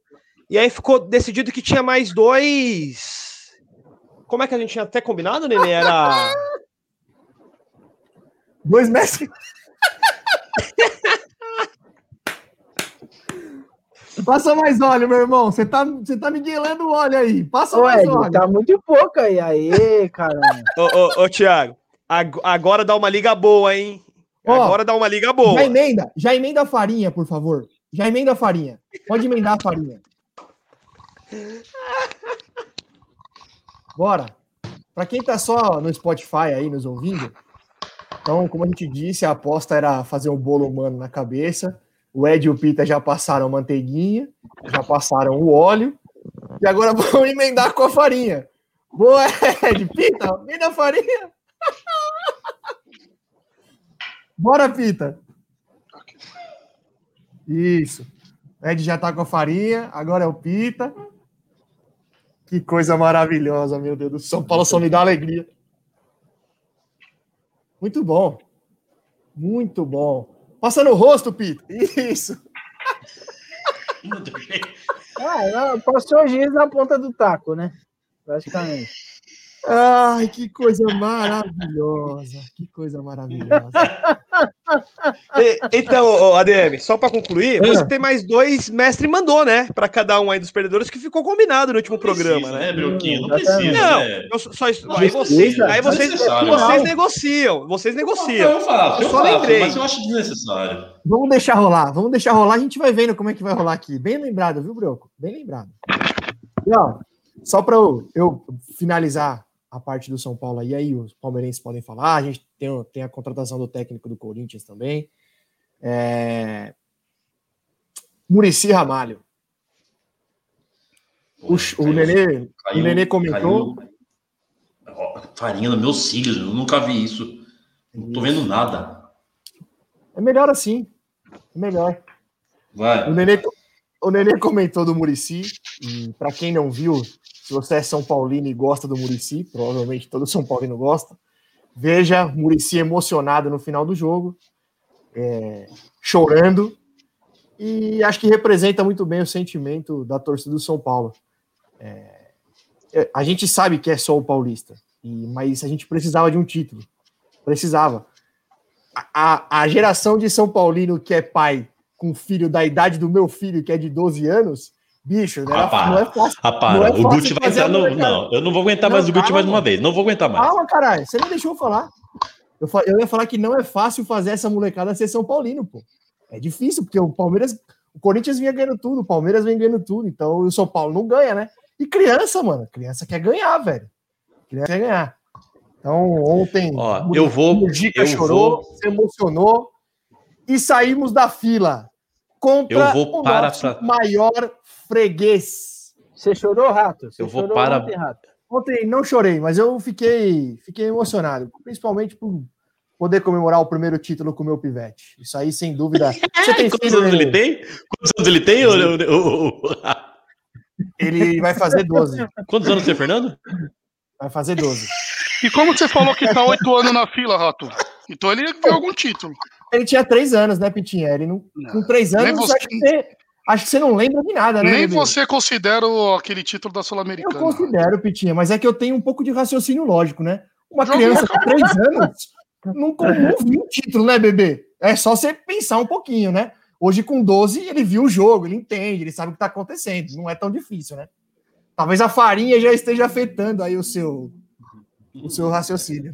E aí ficou decidido que tinha mais dois. Como é que a gente tinha até combinado, Nenê? Era. Dois Messi. Passa mais óleo, meu irmão. Você tá, você tá miguelando o óleo aí. Passa mais óleo. Tá muito pouco aí. Aí, caramba. ô, ô, ô, Thiago, agora dá uma liga boa, hein? Agora dá uma liga boa. Já emenda, já emenda a farinha, por favor. Já emenda a farinha. Pode emendar a farinha. Bora. Para quem tá só no Spotify aí nos ouvindo, então, como a gente disse, a aposta era fazer um bolo humano na cabeça. O Ed e o Pita já passaram manteiguinha, já passaram o óleo, e agora vão emendar com a farinha. Boa, Ed, Pita, emenda a farinha. Bora, Pita. Isso. Ed já tá com a farinha, agora é o Pita. Que coisa maravilhosa, meu Deus do São Paulo só me dá alegria. Muito bom. Muito bom. Passa no rosto, Pita. Isso. ah, passou giz na ponta do taco, né? Praticamente. Ai, que coisa maravilhosa. Que coisa maravilhosa. então, ADM, só para concluir, você tem mais dois mestre mandou, né? Para cada um aí dos perdedores que ficou combinado no último não programa, precisa, né? Brioquinho? Não precisa. Não, né? eu só, aí vocês, aí vocês, vocês negociam. Vocês negociam. Eu, faço, eu, só faço, lembrei. Mas eu acho desnecessário. Vamos deixar rolar, vamos deixar rolar, a gente vai vendo como é que vai rolar aqui. Bem lembrado, viu, Brioco? Bem lembrado. Não, só para eu, eu finalizar a parte do São Paulo aí, aí os palmeirenses podem falar, a gente tem, tem a contratação do técnico do Corinthians também. É... Murici Ramalho. O, o, Nenê, caiu, o Nenê comentou. Caiu. Farinha no meu cílios, eu nunca vi isso. Não tô vendo nada. É melhor assim. É melhor. Vai. O Nenê, o Nenê comentou do Murici. Para quem não viu, se você é São Paulino e gosta do Murici, provavelmente todo São Paulino gosta, veja Murici emocionado no final do jogo, é, chorando, e acho que representa muito bem o sentimento da torcida do São Paulo. É, é a gente sabe que é só o paulista, mas a gente precisava de um título. Precisava. A, a geração de São Paulino que é pai com filho da idade do meu filho, que é de 12 anos, Bicho, né? Ah, não é fácil. Ah, para. É o Gucci vai entrar no. Não, eu não vou aguentar não, mais o Gucci mais uma vez. Não vou aguentar mais. Calma, caralho. Você não deixou eu falar. Eu, eu ia falar que não é fácil fazer essa molecada ser São Paulino, pô. É difícil, porque o Palmeiras. O Corinthians vinha ganhando tudo, o Palmeiras vem ganhando tudo, então o São Paulo não ganha, né? E criança, mano. Criança quer ganhar, velho. Criança quer ganhar. Então, ontem. Ó, eu vou. O Dica chorou, vou... se emocionou e saímos da fila contra eu vou o para nosso pra... maior freguês. Você chorou, Rato? Você eu vou para. Ontem, Rato? ontem não chorei, mas eu fiquei, fiquei emocionado, principalmente por poder comemorar o primeiro título com o meu pivete. Isso aí, sem dúvida. Você tem Quantos anos ele tem? Quantos anos ele tem? Ele vai fazer 12. Quantos anos você, Fernando? Vai fazer 12. E como você falou que tá oito anos na fila, Rato? Então ele viu algum título. Ele tinha três anos, né, Pitinha? Ele não, não. com três anos, você... acho, que você, acho que você não lembra de nada, né? Nem bebê? você considera aquele título da Sul-Americana. Eu considero, Pitinha, mas é que eu tenho um pouco de raciocínio lógico, né? Uma criança com três anos não, não viu um título, né, bebê? É só você pensar um pouquinho, né? Hoje, com 12, ele viu o jogo, ele entende, ele sabe o que está acontecendo. Não é tão difícil, né? Talvez a farinha já esteja afetando aí o seu, o seu raciocínio.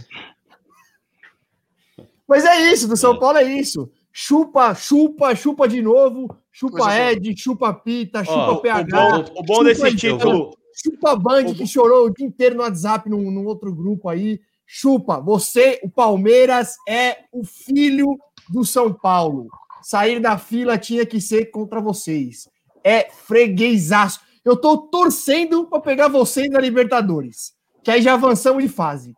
Mas é isso, do São é. Paulo é isso. Chupa, chupa, chupa de novo. Chupa Ed, chupa Pita, chupa Ó, PH. O bom, o bom desse título. Chupa Band, que chorou o dia inteiro no WhatsApp, num, num outro grupo aí. Chupa, você, o Palmeiras é o filho do São Paulo. Sair da fila tinha que ser contra vocês. É freguesaço. Eu tô torcendo para pegar vocês na Libertadores. Que aí já avançamos de fase.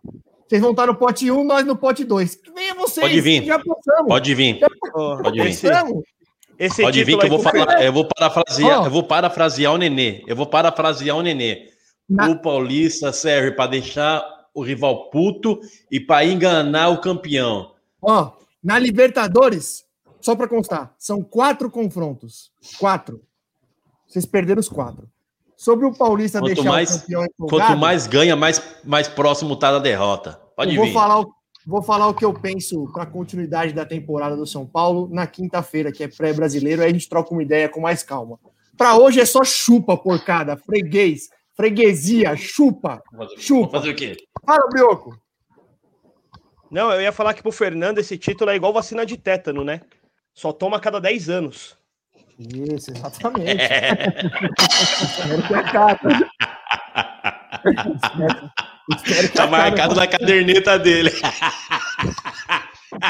Vocês vão estar no pote 1, nós no pote 2. Venha vocês. Pode vir. Já passamos. Pode vir. Já Pode vir. Esse Pode vir que eu vou falar, eu vou parafrasear, oh. eu vou parafrasear o Nenê. Eu vou parafrasear o Nenê. Na... O Paulista serve para deixar o rival puto e para enganar o campeão. Ó, oh, na Libertadores, só para constar, são quatro confrontos. Quatro. Vocês perderam os quatro. Sobre o Paulista quanto deixar mais, o campeão empolgado, Quanto mais ganha, mais, mais próximo tá da derrota. Pode vou vir. Falar o, vou falar o que eu penso para a continuidade da temporada do São Paulo na quinta-feira, que é pré-brasileiro, aí a gente troca uma ideia com mais calma. Para hoje é só chupa, porcada, freguês, freguesia, chupa, chupa. fazer o quê? Fala, Brioco. Não, eu ia falar que pro Fernando esse título é igual vacina de tétano, né? Só toma a cada 10 anos. Isso, exatamente. espero que acabe. espero, tá marcado na caderneta dele.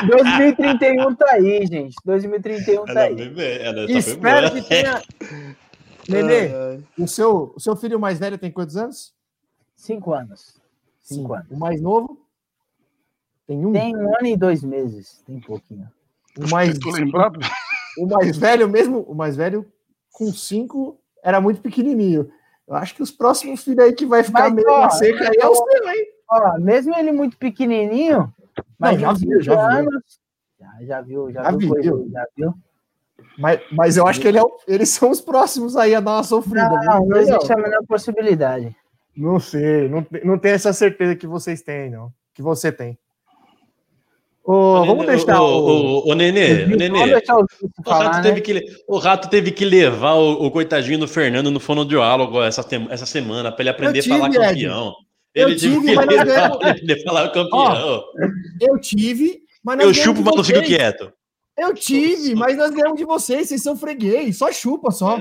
2031 tá aí, gente. 2031 tá aí. espero que tenha. Nenê, o seu, o seu filho mais velho tem quantos anos? Cinco anos. Cinco Sim. anos. O mais novo? Tem um? Tem um ano e dois meses. Tem pouquinho. O mais. Tô lembrado. O mais velho mesmo, o mais velho com cinco era muito pequenininho. Eu acho que os próximos filhos aí que vai ficar mas, meio ó, seca aí é o seu, hein? Ó, mesmo ele muito pequenininho, mas Não, já viu, já anos, viu. Já, já viu, já, já viu, coisa, já viu. Mas, mas eu acho que ele é, eles são os próximos aí a dar uma sofrida. Não, não existe a menor possibilidade. Não sei, não, não tenho essa certeza que vocês têm, não. Que você tem. Vamos deixar o, o, o, o Nenê, o Nenê. O, falar, rato né? teve que, o Rato teve que levar o, o coitadinho do Fernando no fonoaudiólogo essa, essa semana para ele aprender tive, a falar campeão. Ele eu tive, que levar para aprender a falar campeão. eu tive, mas Eu chupo, mas não fico quieto. Eu tive, mas nós ganhamos de vocês, vocês são freguês, só chupa só.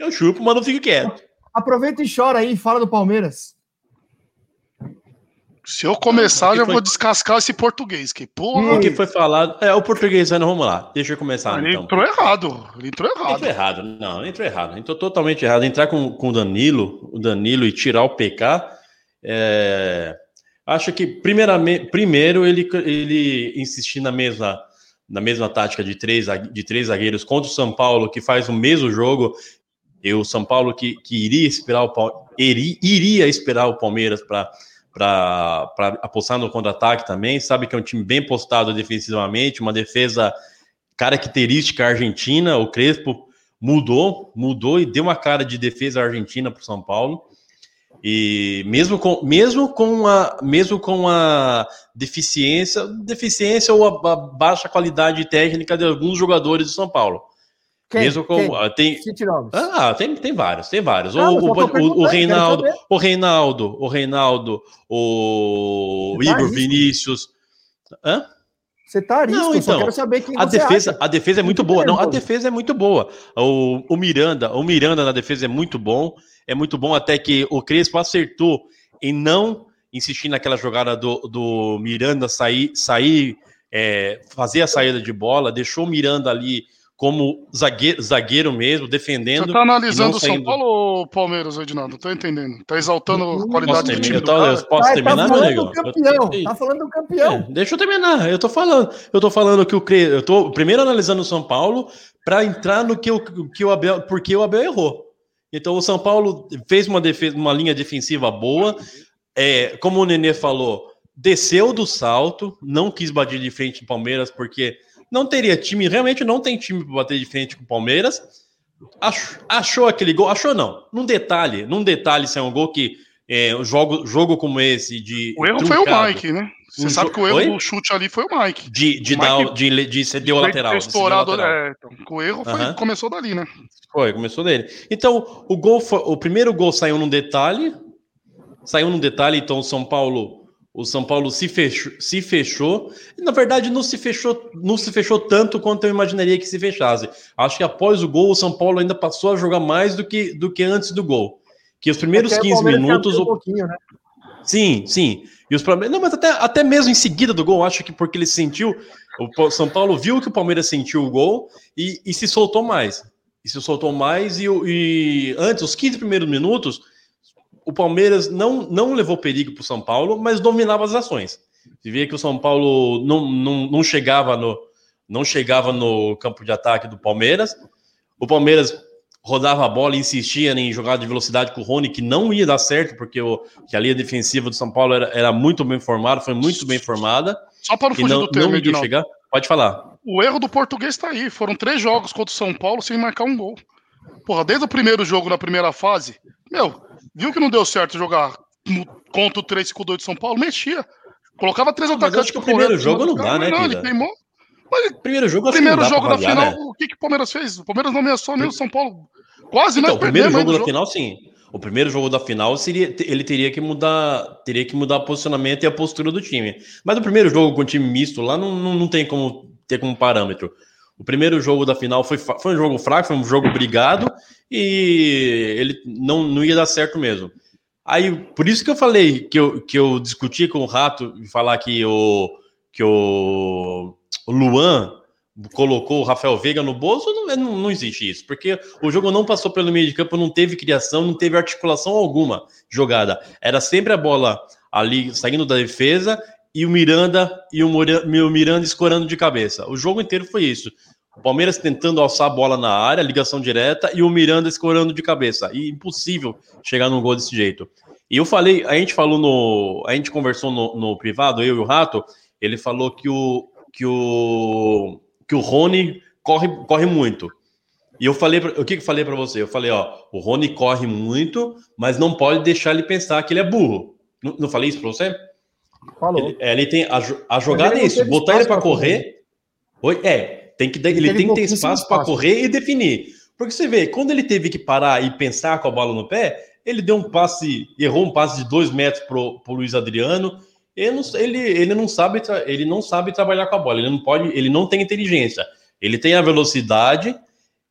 Eu chupo, mas não fico quieto. Aproveita e chora aí, fala do Palmeiras. Se eu começar, já foi... vou descascar esse português. Que porra. O que foi falado. É, o português, né? vamos lá. Deixa eu começar. Ele então. entrou errado. Ele entrou errado. Entrou errado. Não, entrou errado. Entrou totalmente errado. Entrar com, com o Danilo, o Danilo e tirar o PK. É... Acho que, primeiramente, primeiro, ele, ele insistir na mesma, na mesma tática de três, de três zagueiros contra o São Paulo, que faz o mesmo jogo. E o São Paulo que, que iria esperar o iria, iria esperar o Palmeiras para para apostar no contra-ataque também. Sabe que é um time bem postado defensivamente, uma defesa característica argentina. O Crespo mudou, mudou e deu uma cara de defesa argentina para o São Paulo. E mesmo com, mesmo com a mesmo com a deficiência, deficiência ou a, a baixa qualidade técnica de alguns jogadores do São Paulo. Quem? Mesmo com. Quem? Ah, tem, ah, tem, tem vários, tem vários. Não, o, o, o, Reinaldo, o Reinaldo, o Reinaldo, o tá Igor Vinícius. Hã? Você tá arisco, não, então, quero saber quem a defesa, acha. A defesa é muito boa. Não, a defesa é muito boa. O, o Miranda, o Miranda na defesa é muito bom. É muito bom até que o Crespo acertou em não insistir naquela jogada do, do Miranda sair, sair é, fazer a saída de bola, deixou o Miranda ali como zagueiro, zagueiro mesmo, defendendo. Você tá analisando o São Paulo ou Palmeiras, Edinaldo? Tô entendendo. Tá exaltando a qualidade do time. Eu, tô, eu posso tá terminar, tá meu? Campeão, eu, tá falando do campeão. É, deixa eu terminar. Eu tô falando, eu tô falando que o eu tô primeiro analisando o São Paulo para entrar no que o que o Abel, porque o Abel errou. Então o São Paulo fez uma defesa, uma linha defensiva boa. É, como o Nenê falou, desceu do salto, não quis bater de frente em Palmeiras porque não teria time, realmente não tem time para bater de frente com o Palmeiras. Achou, achou aquele gol, achou não. Num detalhe, num detalhe, se é um gol que é, um jogo, jogo como esse de. O erro truncado, foi o Mike, né? Você um sabe que o erro do chute ali foi o Mike. De, de, o dar, Mike, de, de ceder o lateral. Estourado, lateral. É, então, o erro foi, começou dali, né? Foi, começou dele. Então, o gol foi, o primeiro gol saiu num detalhe. Saiu num detalhe, então o São Paulo. O São Paulo se fechou, se fechou. Na verdade, não se fechou, não se fechou tanto quanto eu imaginaria que se fechasse. Acho que após o gol, o São Paulo ainda passou a jogar mais do que, do que antes do gol que os primeiros até 15 minutos. Um pouquinho, né? Sim, sim. E os Não, mas até, até mesmo em seguida do gol, acho que porque ele sentiu. O São Paulo viu que o Palmeiras sentiu o gol e, e se soltou mais. E se soltou mais, e, e antes, os 15 primeiros minutos, o Palmeiras não, não levou perigo para o São Paulo, mas dominava as ações. Você via que o São Paulo não, não, não, chegava no, não chegava no campo de ataque do Palmeiras. O Palmeiras rodava a bola e insistia em jogar de velocidade com o Rony, que não ia dar certo, porque o, que a linha defensiva do São Paulo era, era muito bem formada, foi muito bem formada. Só para não fugir não, do termo, não chegar. Pode falar. O erro do português está aí. Foram três jogos contra o São Paulo sem marcar um gol. Porra, desde o primeiro jogo na primeira fase, meu, viu que não deu certo jogar contra o 3-5-2 de São Paulo? Mexia. Colocava três não, atacantes para o primeiro jogo não dá, né, não, ele queimou. Mas, primeiro jogo, primeiro jogo da final, né? o que, que o Palmeiras fez? O Palmeiras não ameaçou nem o São Paulo. Quase então, o primeiro jogo da jogo. final, sim. O primeiro jogo da final seria, ele teria que mudar, teria que mudar o posicionamento e a postura do time. Mas o primeiro jogo com o time misto lá não, não, não tem como ter como parâmetro. O primeiro jogo da final foi, foi um jogo fraco, foi um jogo brigado e ele não, não ia dar certo mesmo. Aí, por isso que eu falei que eu, que eu discuti com o Rato e falar que o, que o, Luan colocou o Rafael Veiga no bolso, não, não, não, existe isso, porque o jogo não passou pelo meio de campo, não teve criação, não teve articulação alguma jogada. Era sempre a bola ali saindo da defesa e o Miranda e o, o Miranda escorando de cabeça. O jogo inteiro foi isso. O Palmeiras tentando alçar a bola na área, ligação direta, e o Miranda escorando de cabeça. E impossível chegar num gol desse jeito. E eu falei, a gente falou no. A gente conversou no, no privado, eu e o Rato, ele falou que o, que o que o Rony corre, corre muito. E eu falei, o que eu falei para você? Eu falei, ó, o Rony corre muito, mas não pode deixar ele pensar que ele é burro. Não, não falei isso para você? Falou. Ele, é, ele, tem a, a jogada é isso, botar ele para correr. Oi, é, tem que ele, ele tem que ter espaço para correr e definir. Porque você vê, quando ele teve que parar e pensar com a bola no pé, ele deu um passe, errou um passe de dois metros pro, pro Luiz Adriano, ele não, ele, ele não sabe ele não sabe trabalhar com a bola, ele não pode, ele não tem inteligência. Ele tem a velocidade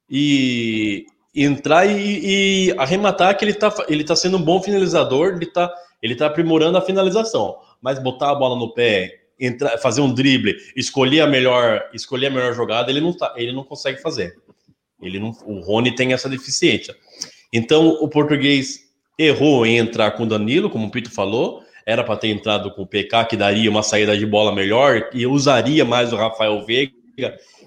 e entrar e, e arrematar que ele está ele tá sendo um bom finalizador, ele está ele tá aprimorando a finalização, mas botar a bola no pé, entrar, fazer um drible, escolher a melhor, escolher a melhor jogada, ele não tá, ele não consegue fazer. Ele não, o Rony tem essa deficiência. Então o português errou em entrar com o Danilo, como o Pito falou, era para ter entrado com o PK, que daria uma saída de bola melhor e usaria mais o Rafael Veiga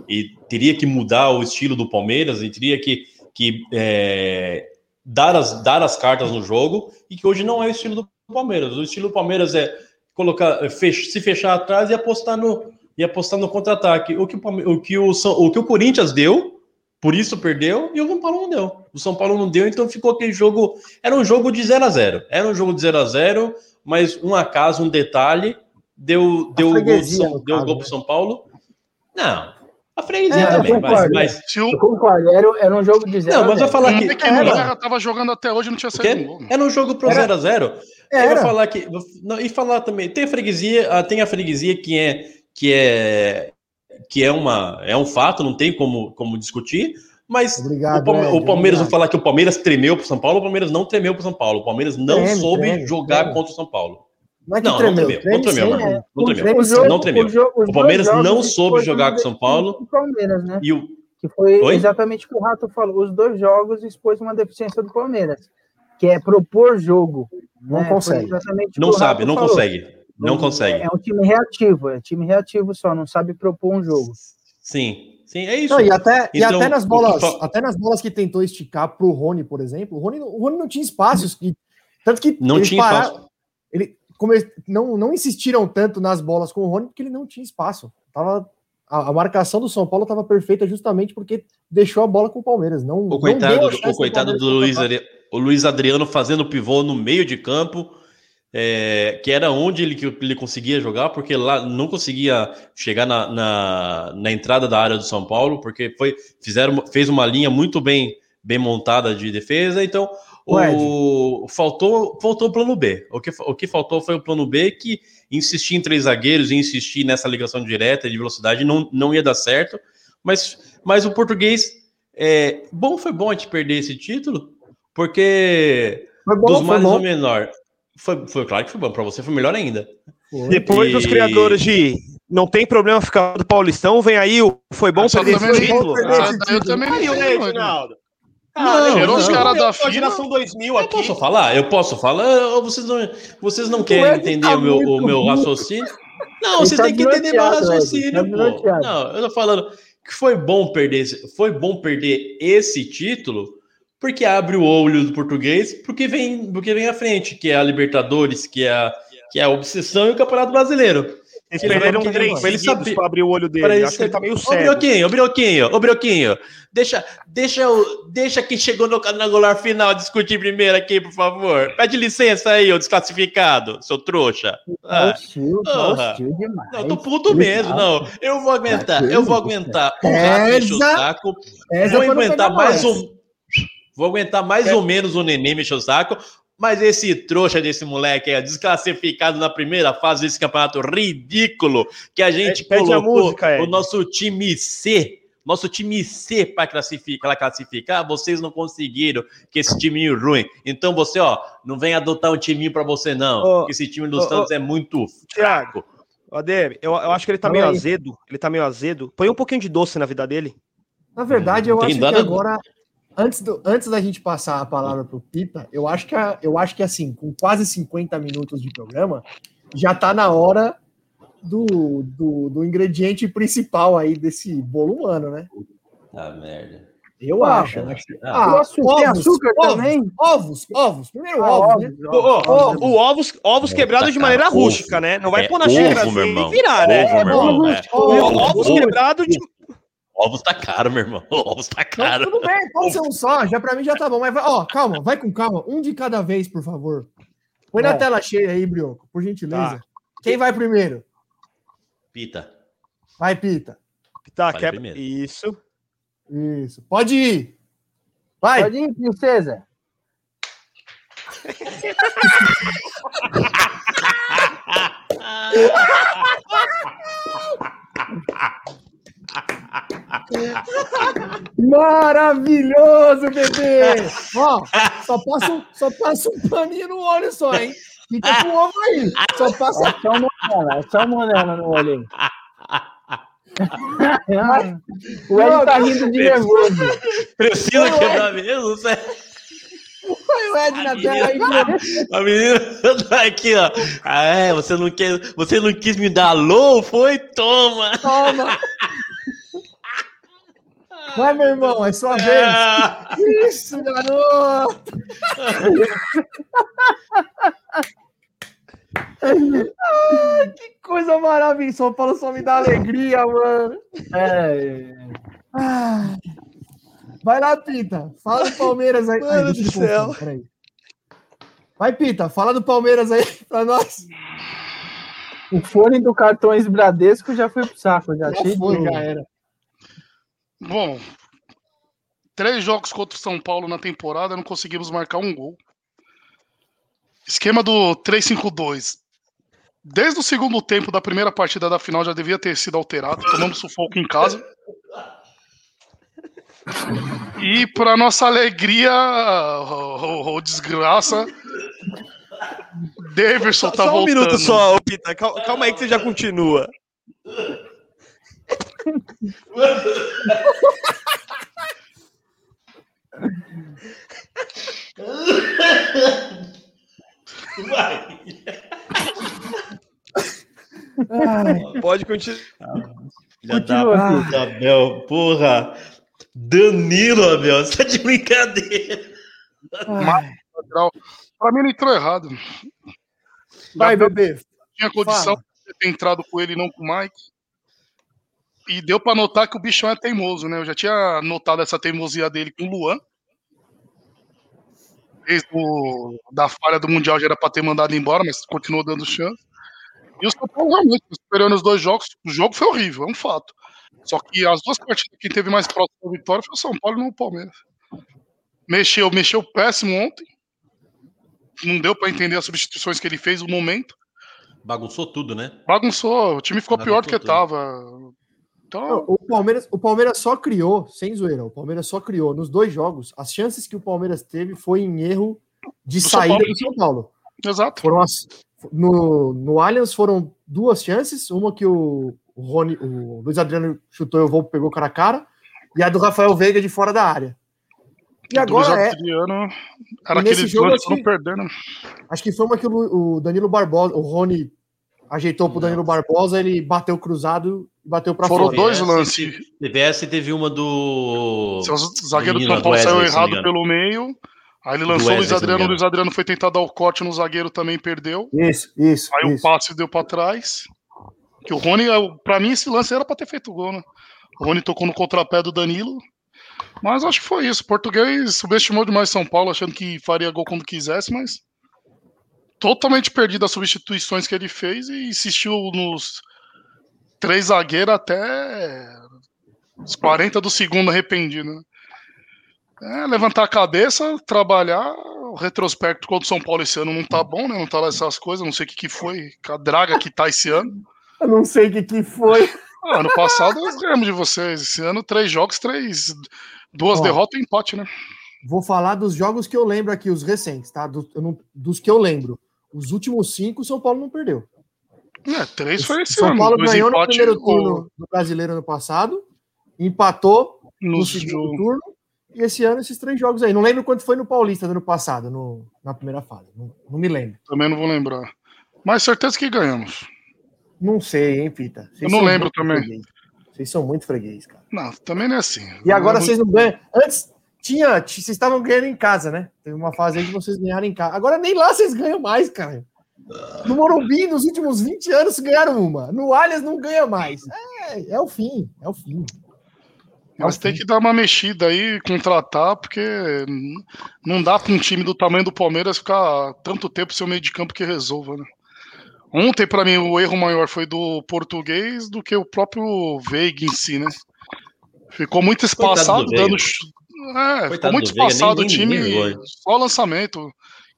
e teria que mudar o estilo do Palmeiras e teria que, que é, dar, as, dar as cartas no jogo e que hoje não é o estilo do Palmeiras. O estilo do Palmeiras é colocar, fech, se fechar atrás e apostar no, e apostar no contra-ataque. O que o, o, que o, o que o Corinthians deu, por isso perdeu, e o São Paulo não deu. O São Paulo não deu, então ficou aquele jogo. Era um jogo de 0 a 0 Era um jogo de 0 a 0 mas um acaso, um detalhe, deu, deu o gol, São, deu gol para São Paulo. Não, a freguesia é, também, mas, mas... Eu concordo, era, era um jogo de 0 Não, mas vai falar que... que era. tava jogando até hoje não tinha saído um gol. Era um jogo pro 0x0. Eu vou falar que... Não, e falar também, tem a freguesia, ah, tem a freguesia que é... Que é que é, uma, é um fato, não tem como, como discutir, mas obrigado, o, Palme o Palmeiras, vou falar que o Palmeiras tremeu para o São Paulo, o Palmeiras não tremeu para o São Paulo. O Palmeiras não treme, soube treme, jogar treme. contra o São Paulo. Não, é não, tremeu, não tremeu, não tremeu, mano. É. Não tremeu. Jogo, não tremeu. O, jogo, o Palmeiras não soube jogar com o São Paulo. O Palmeiras, né? E o... Que foi Oi? exatamente o que o Rato falou. Os dois jogos expôs uma deficiência do Palmeiras, que é propor jogo. Não né? consegue. Não sabe, não falou. consegue. Não consegue. É um time reativo, é time reativo só, não sabe propor um jogo. Sim, Sim, é isso. Não, e até, então, e até nas bolas, até nas bolas que tentou esticar para o Rony, por exemplo, o Rony, o Rony não tinha espaços. Que, tanto que não tinha pararam, espaço. Ele, como eles não, não insistiram tanto nas bolas com o Rony, porque ele não tinha espaço. Tava, a, a marcação do São Paulo estava perfeita justamente porque deixou a bola com o Palmeiras. Não, o coitado, não o coitado do Luiz, o Luiz Adriano fazendo pivô no meio de campo, é, que era onde ele, ele conseguia jogar, porque lá não conseguia chegar na, na, na, entrada da área do São Paulo, porque foi, fizeram, fez uma linha muito bem, bem montada de defesa, então o, faltou, faltou o plano B. O que, o que faltou foi o plano B que insistir em três zagueiros e insistir nessa ligação direta de velocidade não, não ia dar certo. Mas, mas o português. É, bom, foi bom a gente perder esse título, porque bom, dos mais ou menor. Foi, foi claro que foi bom. Para você foi melhor ainda. Depois e... dos criadores de não tem problema ficar do Paulistão, vem aí o foi bom perder esse título. Ah, eu também não, Reginaldo. Ah, não, os caras da FIBA. Geração 2000 aqui. Eu posso falar? Eu posso falar? Vocês não, vocês não querem entender tá o meu, o meu raciocínio? Não, vocês tá têm que entender meu raciocínio, tá pô. Não, eu tô falando que foi bom perder, foi bom perder esse título porque abre o olho do português, porque vem, porque vem à frente, que é a Libertadores, que é a, que é a obsessão e o Campeonato Brasileiro. Eles perderam três ele sabe para abrir o olho dele. Ele, Acho que ele tá meio sério. Ô, Brioquinho, ô, Brioquinho, ô, Brioquinho. Deixa, deixa, deixa quem chegou no quadrangular final discutir primeiro aqui, por favor. Pede licença aí, ô desclassificado, seu trouxa. Ah, hostil, hostil demais. Não, tô puto mesmo, não. Eu vou aguentar, eu vou aguentar o rato o saco. Vou aguentar mais um... Vou aguentar mais ou menos o neném mexer o saco, mas esse trouxa desse moleque é desclassificado na primeira fase desse campeonato ridículo que a gente Pede colocou a música, o nosso time C, nosso time C para classificar, classificar, vocês não conseguiram que esse time ruim. Então você, ó, não vem adotar um time para você não, oh, esse time do oh, Santos oh, é muito fraco. Adeb, eu, eu acho que ele tá meio azedo, ele tá meio azedo. Põe um pouquinho de doce na vida dele. Na verdade, eu acho que agora antes, do, antes da gente passar a palavra para o Pita, eu acho que eu acho que assim, com quase 50 minutos de programa, já está na hora do, do, do, ingrediente principal aí desse bolo humano, né? Ah, merda. Eu ah, acho. Né? Ah, ovos, tem açúcar ovos, também? Ovos, ovos. Primeiro ah, ovos, né? O, ovos, o, ovos, ovos quebrados de maneira rústica, né? Não vai é, pôr na xícara assim e virar, né? Ovo, meu irmão, é. Ovos quebrados de Ovos tá caro, meu irmão. Ovos tá caro. Não, tudo bem, pode ser um só. Já pra mim já tá bom. Mas, ó, calma, vai com calma. Um de cada vez, por favor. Põe na tela cheia aí, Brioco, por gentileza. Tá. Quem vai primeiro? Pita. Vai, Pita. Pita, quer... Primeiro. Isso. Isso. Pode ir. Vai. Pode ir, princesa. Maravilhoso, bebê! Ó, só passa, só passa um paninho no olho só, hein? Fica com o ovo aí. Só passa. É só uma monela, é só monela no olho aí. o Ed tá rindo de nervoso. Precisa quebrar mesmo, sério? Foi o Ed na tela aí. A menina tá aqui, ó. Ah, é, você não, quer, você não quis me dar alô? Foi? Toma! Toma! Vai, meu irmão, é sua vez. É. Isso, garoto! Ai, que coisa maravilhosa. São Paulo só me dá alegria, mano. É. Vai lá, Pita. Fala do Palmeiras aí. Mano Ai, do céu. Vai, Pita. Fala do Palmeiras aí pra nós. O fone do cartões Bradesco já foi pro saco. Já, já foi, já era. Bom, três jogos contra o São Paulo na temporada, não conseguimos marcar um gol. Esquema do 3-5-2. Desde o segundo tempo da primeira partida da final já devia ter sido alterado. Tomamos sufoco em casa. E para nossa alegria ou, desgraça, Davidson tá só voltando. Só um minuto só, Pita. Calma aí que você já continua. Vai. Pode continuar. Já dá puta, Abel. Porra. Danilo, Abel. Você tá de brincadeira. Pra mim, ele entrou errado. Vai, bebê. Tinha condição Fala. de ter entrado com ele não com o Mike. E deu para notar que o bichão é teimoso, né? Eu já tinha notado essa teimosia dele com o Luan. desde o, da falha do Mundial já era para ter mandado embora, mas continuou dando chance. E o São Paulo realmente, esperando os dois jogos, o jogo foi horrível, é um fato. Só que as duas partidas, quem teve mais próximo da vitória foi o São Paulo e não o Palmeiras. Mexeu, mexeu péssimo ontem. Não deu para entender as substituições que ele fez no momento. Bagunçou tudo, né? Bagunçou, o time ficou Bagunçou pior do que tudo. tava. Então... O, Palmeiras, o Palmeiras só criou, sem zoeira, o Palmeiras só criou nos dois jogos. As chances que o Palmeiras teve foi em erro de do saída São do São Paulo. Exato. Foram as, no, no Allianz foram duas chances, uma que o, o, Rony, o Luiz Adriano chutou e o Volpe pegou cara a cara, e a do Rafael Veiga de fora da área. E agora é. Adriano, era aquele jogo acho que, perdendo. Acho que foi uma que o, o Danilo Barbosa, o Rony ajeitou pro Danilo Barbosa, ele bateu cruzado e bateu para fora. Foram dois lances. TVS teve uma do. O zagueiro do São Paulo saiu errado pelo meio. Aí ele lançou o Luiz Adriano, o Luiz Adriano foi tentar dar o corte no zagueiro, também perdeu. Isso, isso. Aí isso. o passe deu para trás. Que o Rony, para mim, esse lance era para ter feito gol, né? O Rony tocou no contrapé do Danilo. Mas acho que foi isso. O português subestimou demais São Paulo, achando que faria gol quando quisesse, mas totalmente perdido as substituições que ele fez e insistiu nos três zagueiros até os 40 do segundo arrependido. Né? É, levantar a cabeça, trabalhar. O retrospecto contra o São Paulo esse ano não tá bom, né? Não tá lá essas coisas. Não sei o que, que foi, a draga que tá esse ano. Eu não sei o que, que foi. Ah, ano passado nós ganhamos de vocês. Esse ano, três jogos, três. Duas Ó, derrotas e empate, né? Vou falar dos jogos que eu lembro aqui, os recentes, tá? Do, não, dos que eu lembro. Os últimos cinco, o São Paulo não perdeu. É, três foi esse São ano. São Paulo ganhou no primeiro turno do brasileiro ano passado, empatou no, no segundo jogo. turno e esse ano, esses três jogos aí. Não lembro quanto foi no Paulista do ano passado, no, na primeira fase. Não, não me lembro. Também não vou lembrar. Mas certeza que ganhamos. Não sei, hein, Pita? Vocês eu não lembro também. Freguês. Vocês são muito freguês, cara. Não, também não é assim. E agora vocês não ganham. Antes, tinha, vocês estavam ganhando em casa, né? Teve uma fase aí que vocês ganharam em casa. Agora nem lá vocês ganham mais, cara. No Morumbi, nos últimos 20 anos, ganharam uma. No Allianz não ganha mais. É, é o fim, é o fim. Mas tem que dar uma mexida aí, contratar, porque não dá para um time do tamanho do Palmeiras ficar tanto tempo sem o meio de campo que resolva, né? Ontem, para mim, o erro maior foi do português do que o próprio Veiga em si, né? Ficou muito espaçado, dando. É, ficou muito espaçado o time, nem só lançamento.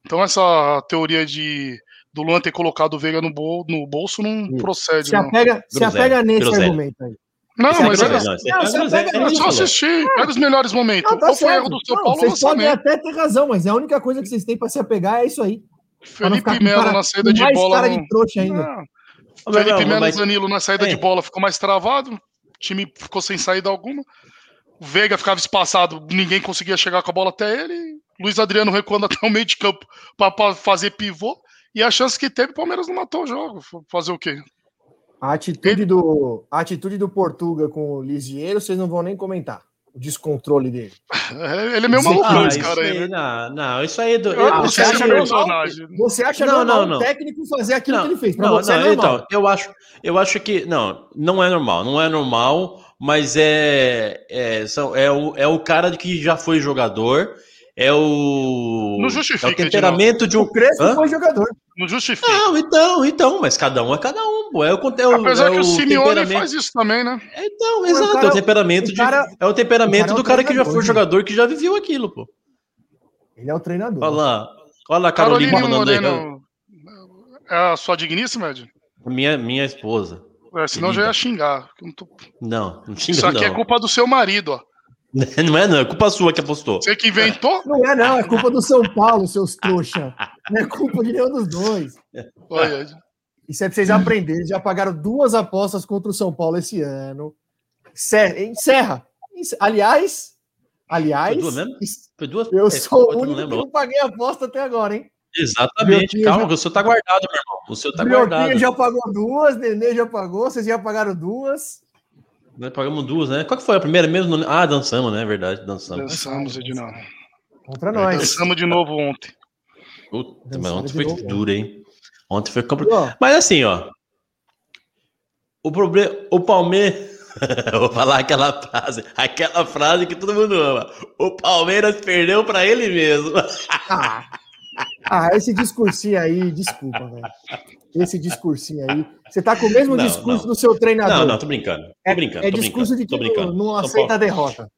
Então, essa teoria de do Luan ter colocado o Veiga no, bol, no bolso não procede. Se apega, se apega nesse argumento aí. Não, mas é, não, é, só assistir, pega os melhores momentos. Não, tá Qual foi o erro do São não, Paulo? Vocês podem até ter razão, mas a única coisa que vocês têm para se apegar é isso aí. Felipe Melo na saída de bola. Cara de trouxa ainda. Não. Felipe Melo mas... Danilo na saída é. de bola ficou mais travado. O time ficou sem saída alguma. O Veiga ficava espaçado, ninguém conseguia chegar com a bola até ele. Luiz Adriano recuando até o meio de campo para fazer pivô. E a chance que teve, o Palmeiras não matou o jogo. Fazer o quê? A atitude do, a atitude do Portuga com o Lisieiro, vocês não vão nem comentar. O descontrole dele. É, ele é meio maluco, ah, esse cara aí, né? Não, não, isso aí é do. Eu, você, acha normal, você acha não, normal não, não. técnico fazer aquilo não, que ele fez? Pra não, você não, é então, eu acho, eu acho que. Não, não é normal. Não é normal, mas é. É, são, é, o, é o cara que já foi jogador é o. Não justifica. É o temperamento de, de um. O Crespo foi jogador. Não justifica. Não, então, então, mas cada um é cada um, pô. É o, é o, Apesar é que o, o Simeone faz isso também, né? É, então, exato. Cara, é o temperamento, o cara, de, é o temperamento cara é do cara que já foi jogador, que já viveu aquilo, pô. Ele é o treinador. Olha lá. Olha lá Carolina, Carolina Moreno. É a sua digníssima, Ed? Minha, minha esposa. É, senão já ia xingar. Não, tô... não, não xinga Isso aqui é não. é culpa do seu marido, ó. Não é, não, é culpa sua que apostou. Você que inventou? Não é, não, é culpa do São Paulo, seus trouxa. Não é culpa de nenhum dos dois. Olha. Isso é pra vocês aprenderem. Já pagaram duas apostas contra o São Paulo esse ano. Encerra. Aliás, aliás. Foi duas mesmo? Foi duas? Eu é, sou o único que não paguei a aposta até agora, hein? Exatamente. Calma, já... o seu tá guardado, meu irmão. O seu tá guardado. já pagou duas, Nenê já pagou, vocês já pagaram duas. Nós pagamos duas, né? Qual que foi a primeira mesmo? Ah, dançamos, né? Verdade, dançamos. Dançamos, Edinaldo. Contra nós. Dançamos de novo ontem. Puta, mas ontem foi novo, duro, hein? Ontem foi complicado. Mas assim, ó. O problema. O Palmeiras. Vou falar aquela frase, aquela frase que todo mundo ama. O Palmeiras perdeu para ele mesmo. Ah, ah, esse discursinho aí, desculpa, velho. Esse discursinho aí. Você tá com o mesmo não, discurso não. do seu treinador. Não, não, tô brincando. Tô é, brincando. É, tô discurso brincando, de que não, não aceita a derrota.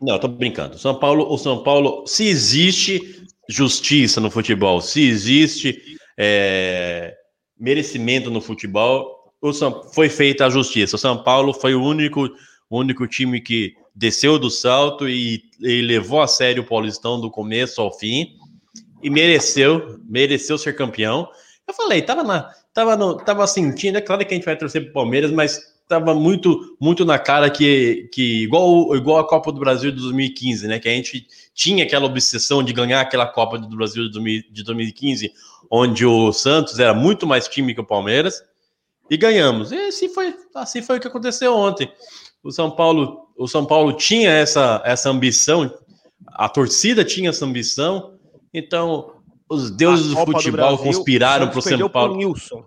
Não, tô brincando. São Paulo, o São Paulo, se existe justiça no futebol, se existe é, merecimento no futebol, o São, foi feita a justiça. O São Paulo foi o único, único time que desceu do salto e, e levou a sério o Paulistão do começo ao fim e mereceu, mereceu ser campeão. Eu falei, tava na, tava no, tava sentindo, é claro que a gente vai torcer pro Palmeiras, mas tava muito muito na cara que, que igual, igual a Copa do Brasil de 2015, né? Que a gente tinha aquela obsessão de ganhar aquela Copa do Brasil de 2015, onde o Santos era muito mais time que o Palmeiras, e ganhamos. E assim foi, assim foi o que aconteceu ontem. O São Paulo, o São Paulo tinha essa, essa ambição, a torcida tinha essa ambição, então os deuses do futebol do Brasil, conspiraram para o São Paulo. Nilson.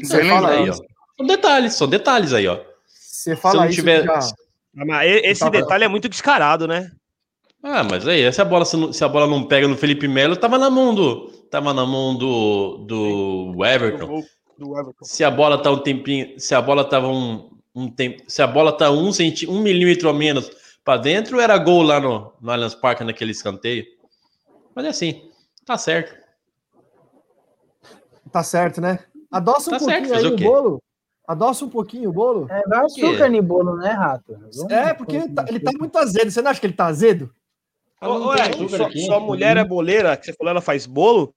Você fala aí, ó. São detalhes, são detalhes aí, ó. Você fala Se não tiver... Já... Mas esse detalhe é muito descarado, né? Ah, mas aí, se a bola, se a bola não pega no Felipe Melo, tava na mão do. Tava na mão do, do Everton. Do Everton. Se a bola tá um tempinho. Se a bola tava um, um tempo. Se a bola tá um, centi, um milímetro a menos para dentro, era gol lá no, no Allianz Parque naquele escanteio. Mas é assim, tá certo. Tá certo, né? Adoça um tá pouquinho certo, aí o, o bolo. Adoça um pouquinho o bolo. É, vai açúcar no bolo, né, Rato? Vamos é, porque ele tá, ele tá, muito azedo. Você não acha que ele tá azedo? Ô, sua, sua mulher é boleira, que você falou, ela faz bolo?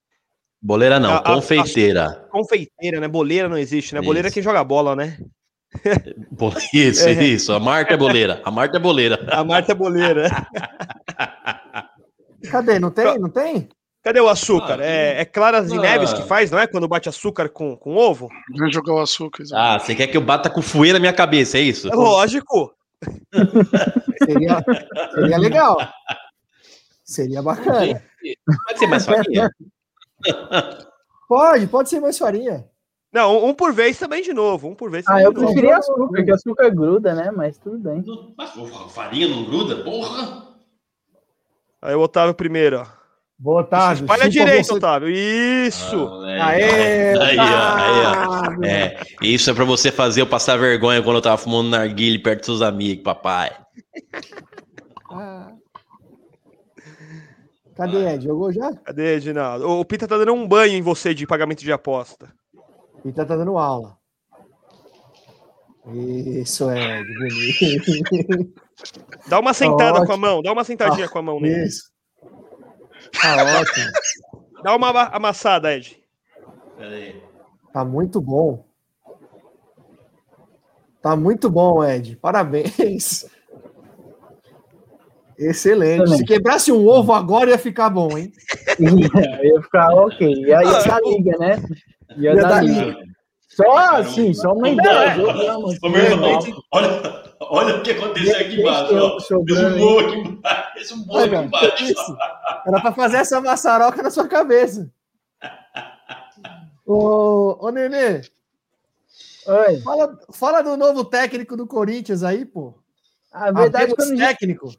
Boleira não, a, confeiteira. A, a, confeiteira, né? Boleira não existe, né? Isso. Boleira é quem joga bola, né? Isso, é. isso. A Marta é boleira. A Marta é boleira. A Marta é boleira. Cadê? Não tem? Não tem? Cadê o açúcar? Ah, é, é Claras de Neves que faz, não é? Quando bate açúcar com, com ovo? Vem jogar o açúcar. Ah, você quer que eu bata com fuê na minha cabeça, é isso? É lógico. seria, seria legal. Seria bacana. Pode ser mais farinha? pode, pode ser mais farinha. Não, um por vez também de novo. Um por vez. Ah, eu preferia açúcar, porque açúcar gruda, né? Mas tudo bem. Mas farinha não gruda? Porra! Aí o Otávio primeiro, ó. Boa tarde. Espalha direito, você... Otávio. Isso. Ah, Aê, aí, aí, É, isso é para você fazer eu passar vergonha quando eu tava fumando narguile perto dos seus amigos, papai. Ah. Cadê Ed? Jogou já? Cadê, Edinaldo? O Pita tá dando um banho em você de pagamento de aposta. Pita tá dando aula. Isso, Ed, bonito. Dá uma sentada tá com a mão, dá uma sentadinha ah, com a mão nele. Isso. Tá ótimo. Dá uma amassada, Ed. Tá muito bom. Tá muito bom, Ed. Parabéns. Excelente. Se quebrasse um ovo agora ia ficar bom, hein? ia ficar ok. Ia, ia dar liga, né? Ia, ia dar liga. liga. Só assim, só uma ideia. Olha, olha o que aconteceu aqui embaixo. Fez um gol aqui embaixo. Fez um gol aqui embaixo. Era para fazer essa maçaroca na sua cabeça. ô, ô Nenê. Oi. Fala, fala do novo técnico do Corinthians aí, pô. A verdade é que eu não técnico.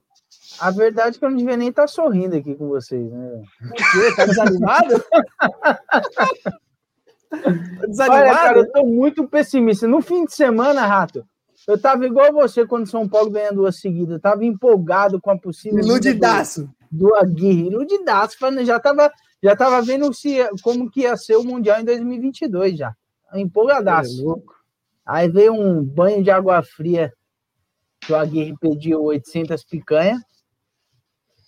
A verdade é que eu não devia nem estar tá sorrindo aqui com vocês, né? Por quê? Tá desanimado? Desanimado? Olha, cara, eu tô muito pessimista. No fim de semana, Rato, eu tava igual você quando São Paulo ganhou duas seguidas. Eu tava empolgado com a possível. Iludidaço. Do, do Aguirre. Iludidaço. Já tava, já tava vendo se, como que ia ser o Mundial em 2022 já. Empolgadaço. É Aí veio um banho de água fria que o Aguirre pediu 800 picanha.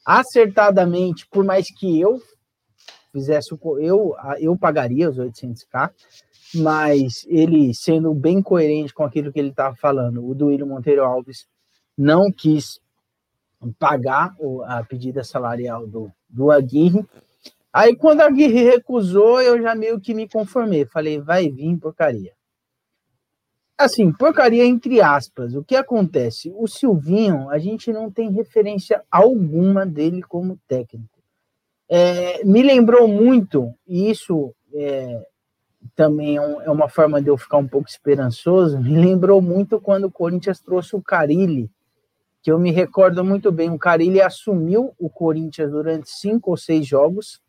Acertadamente, por mais que eu fizesse. Eu, eu pagaria os 800k, mas ele, sendo bem coerente com aquilo que ele estava falando, o Duílio Monteiro Alves não quis pagar a pedida salarial do, do Aguirre. Aí, quando a Aguirre recusou, eu já meio que me conformei. Falei, vai vir porcaria. Assim, porcaria entre aspas. O que acontece? O Silvinho, a gente não tem referência alguma dele como técnico. É, me lembrou muito, e isso é, também é, é, uma forma de eu ficar um pouco esperançoso, me lembrou muito quando o Corinthians trouxe o Carilli, que eu me recordo muito bem. O Carilli assumiu o Corinthians durante cinco ou seis jogos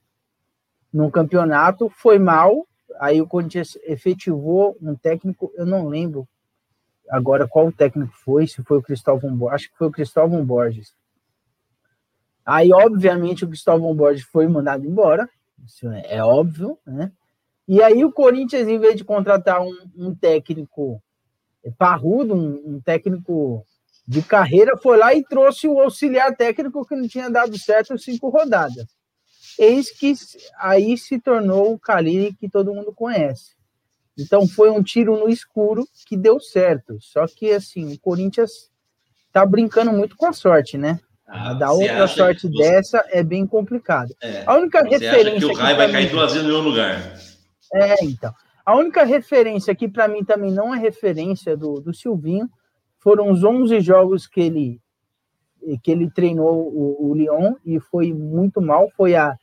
no campeonato, foi mal, aí o Corinthians efetivou um técnico, eu não lembro agora qual o técnico foi, se foi o Cristóvão Borges, acho que foi o Cristóvão Borges. Aí, obviamente, o Cristóvão Borges foi mandado embora, isso é óbvio, né? E aí o Corinthians, em vez de contratar um, um técnico parrudo, um, um, técnico de carreira, foi lá e trouxe o auxiliar técnico que não tinha dado certo cinco rodadas. Eis que aí se tornou o Carilli que todo mundo conhece. Então foi um tiro no escuro que deu certo. Só que assim, o Corinthians tá brincando muito com a sorte, né? Ah, Dar outra sorte você... dessa é bem complicado. É, a única referência. Que o Rai vai cair duas vezes no mesmo lugar. É, então. A única referência que para mim também não é referência do, do Silvinho foram os 11 jogos que ele que ele treinou o, o Lyon e foi muito mal. Foi a,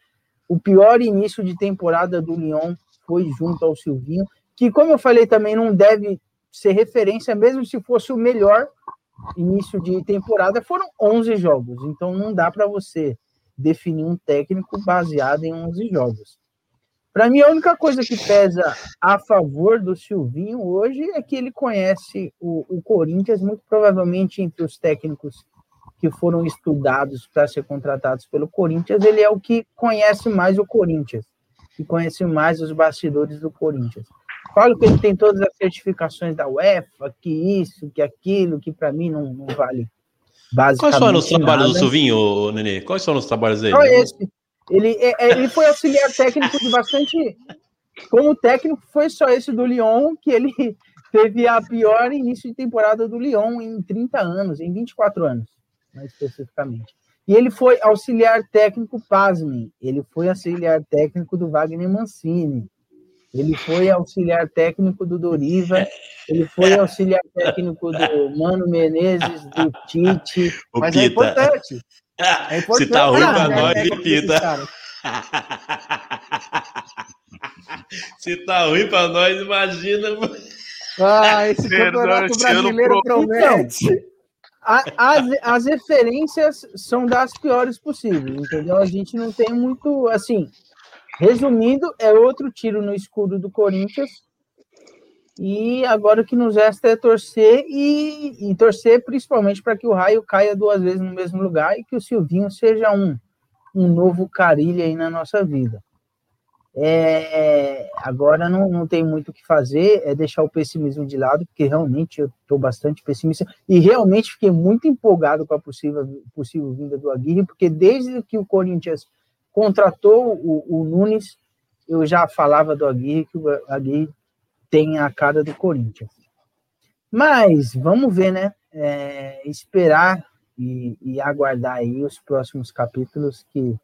o pior início de temporada do Lyon foi junto ao Silvinho, que, como eu falei, também não deve ser referência, mesmo se fosse o melhor início de temporada, foram 11 jogos. Então, não dá para você definir um técnico baseado em 11 jogos. Para mim, a única coisa que pesa a favor do Silvinho hoje é que ele conhece o, o Corinthians, muito provavelmente entre os técnicos que foram estudados para ser contratados pelo Corinthians, ele é o que conhece mais o Corinthians, que conhece mais os bastidores do Corinthians. Falo que ele tem todas as certificações da UEFA, que isso, que aquilo, que para mim não, não vale basicamente Quais foram os trabalhos nada. do Silvinho, Nenê? Quais são os trabalhos dele? Só esse. Ele, é, é, ele foi auxiliar técnico de bastante. Como técnico, foi só esse do Lyon, que ele teve a pior início de temporada do Lyon em 30 anos, em 24 anos, mais especificamente. E ele foi auxiliar técnico, pasmem, ele foi auxiliar técnico do Wagner Mancini, ele foi auxiliar técnico do Doriva, ele foi auxiliar técnico do Mano Menezes, do Tite, o mas é Pita. é importante. É importante. Se tá ruim ah, pra nós, é, Pita. Se tá ruim pra nós, imagina. Ah, esse campeonato brasileiro promete. Então, as, as referências são das piores possíveis, entendeu? A gente não tem muito, assim, resumindo, é outro tiro no escuro do Corinthians, e agora o que nos resta é torcer e, e torcer principalmente para que o raio caia duas vezes no mesmo lugar e que o Silvinho seja um, um novo carilho aí na nossa vida. É, agora não, não tem muito o que fazer, é deixar o pessimismo de lado, porque realmente eu estou bastante pessimista e realmente fiquei muito empolgado com a possível, possível vinda do Aguirre, porque desde que o Corinthians contratou o, o Nunes, eu já falava do Aguirre, que o Aguirre tem a cara do Corinthians. Mas vamos ver, né? É, esperar e, e, aguardar aí os próximos capítulos que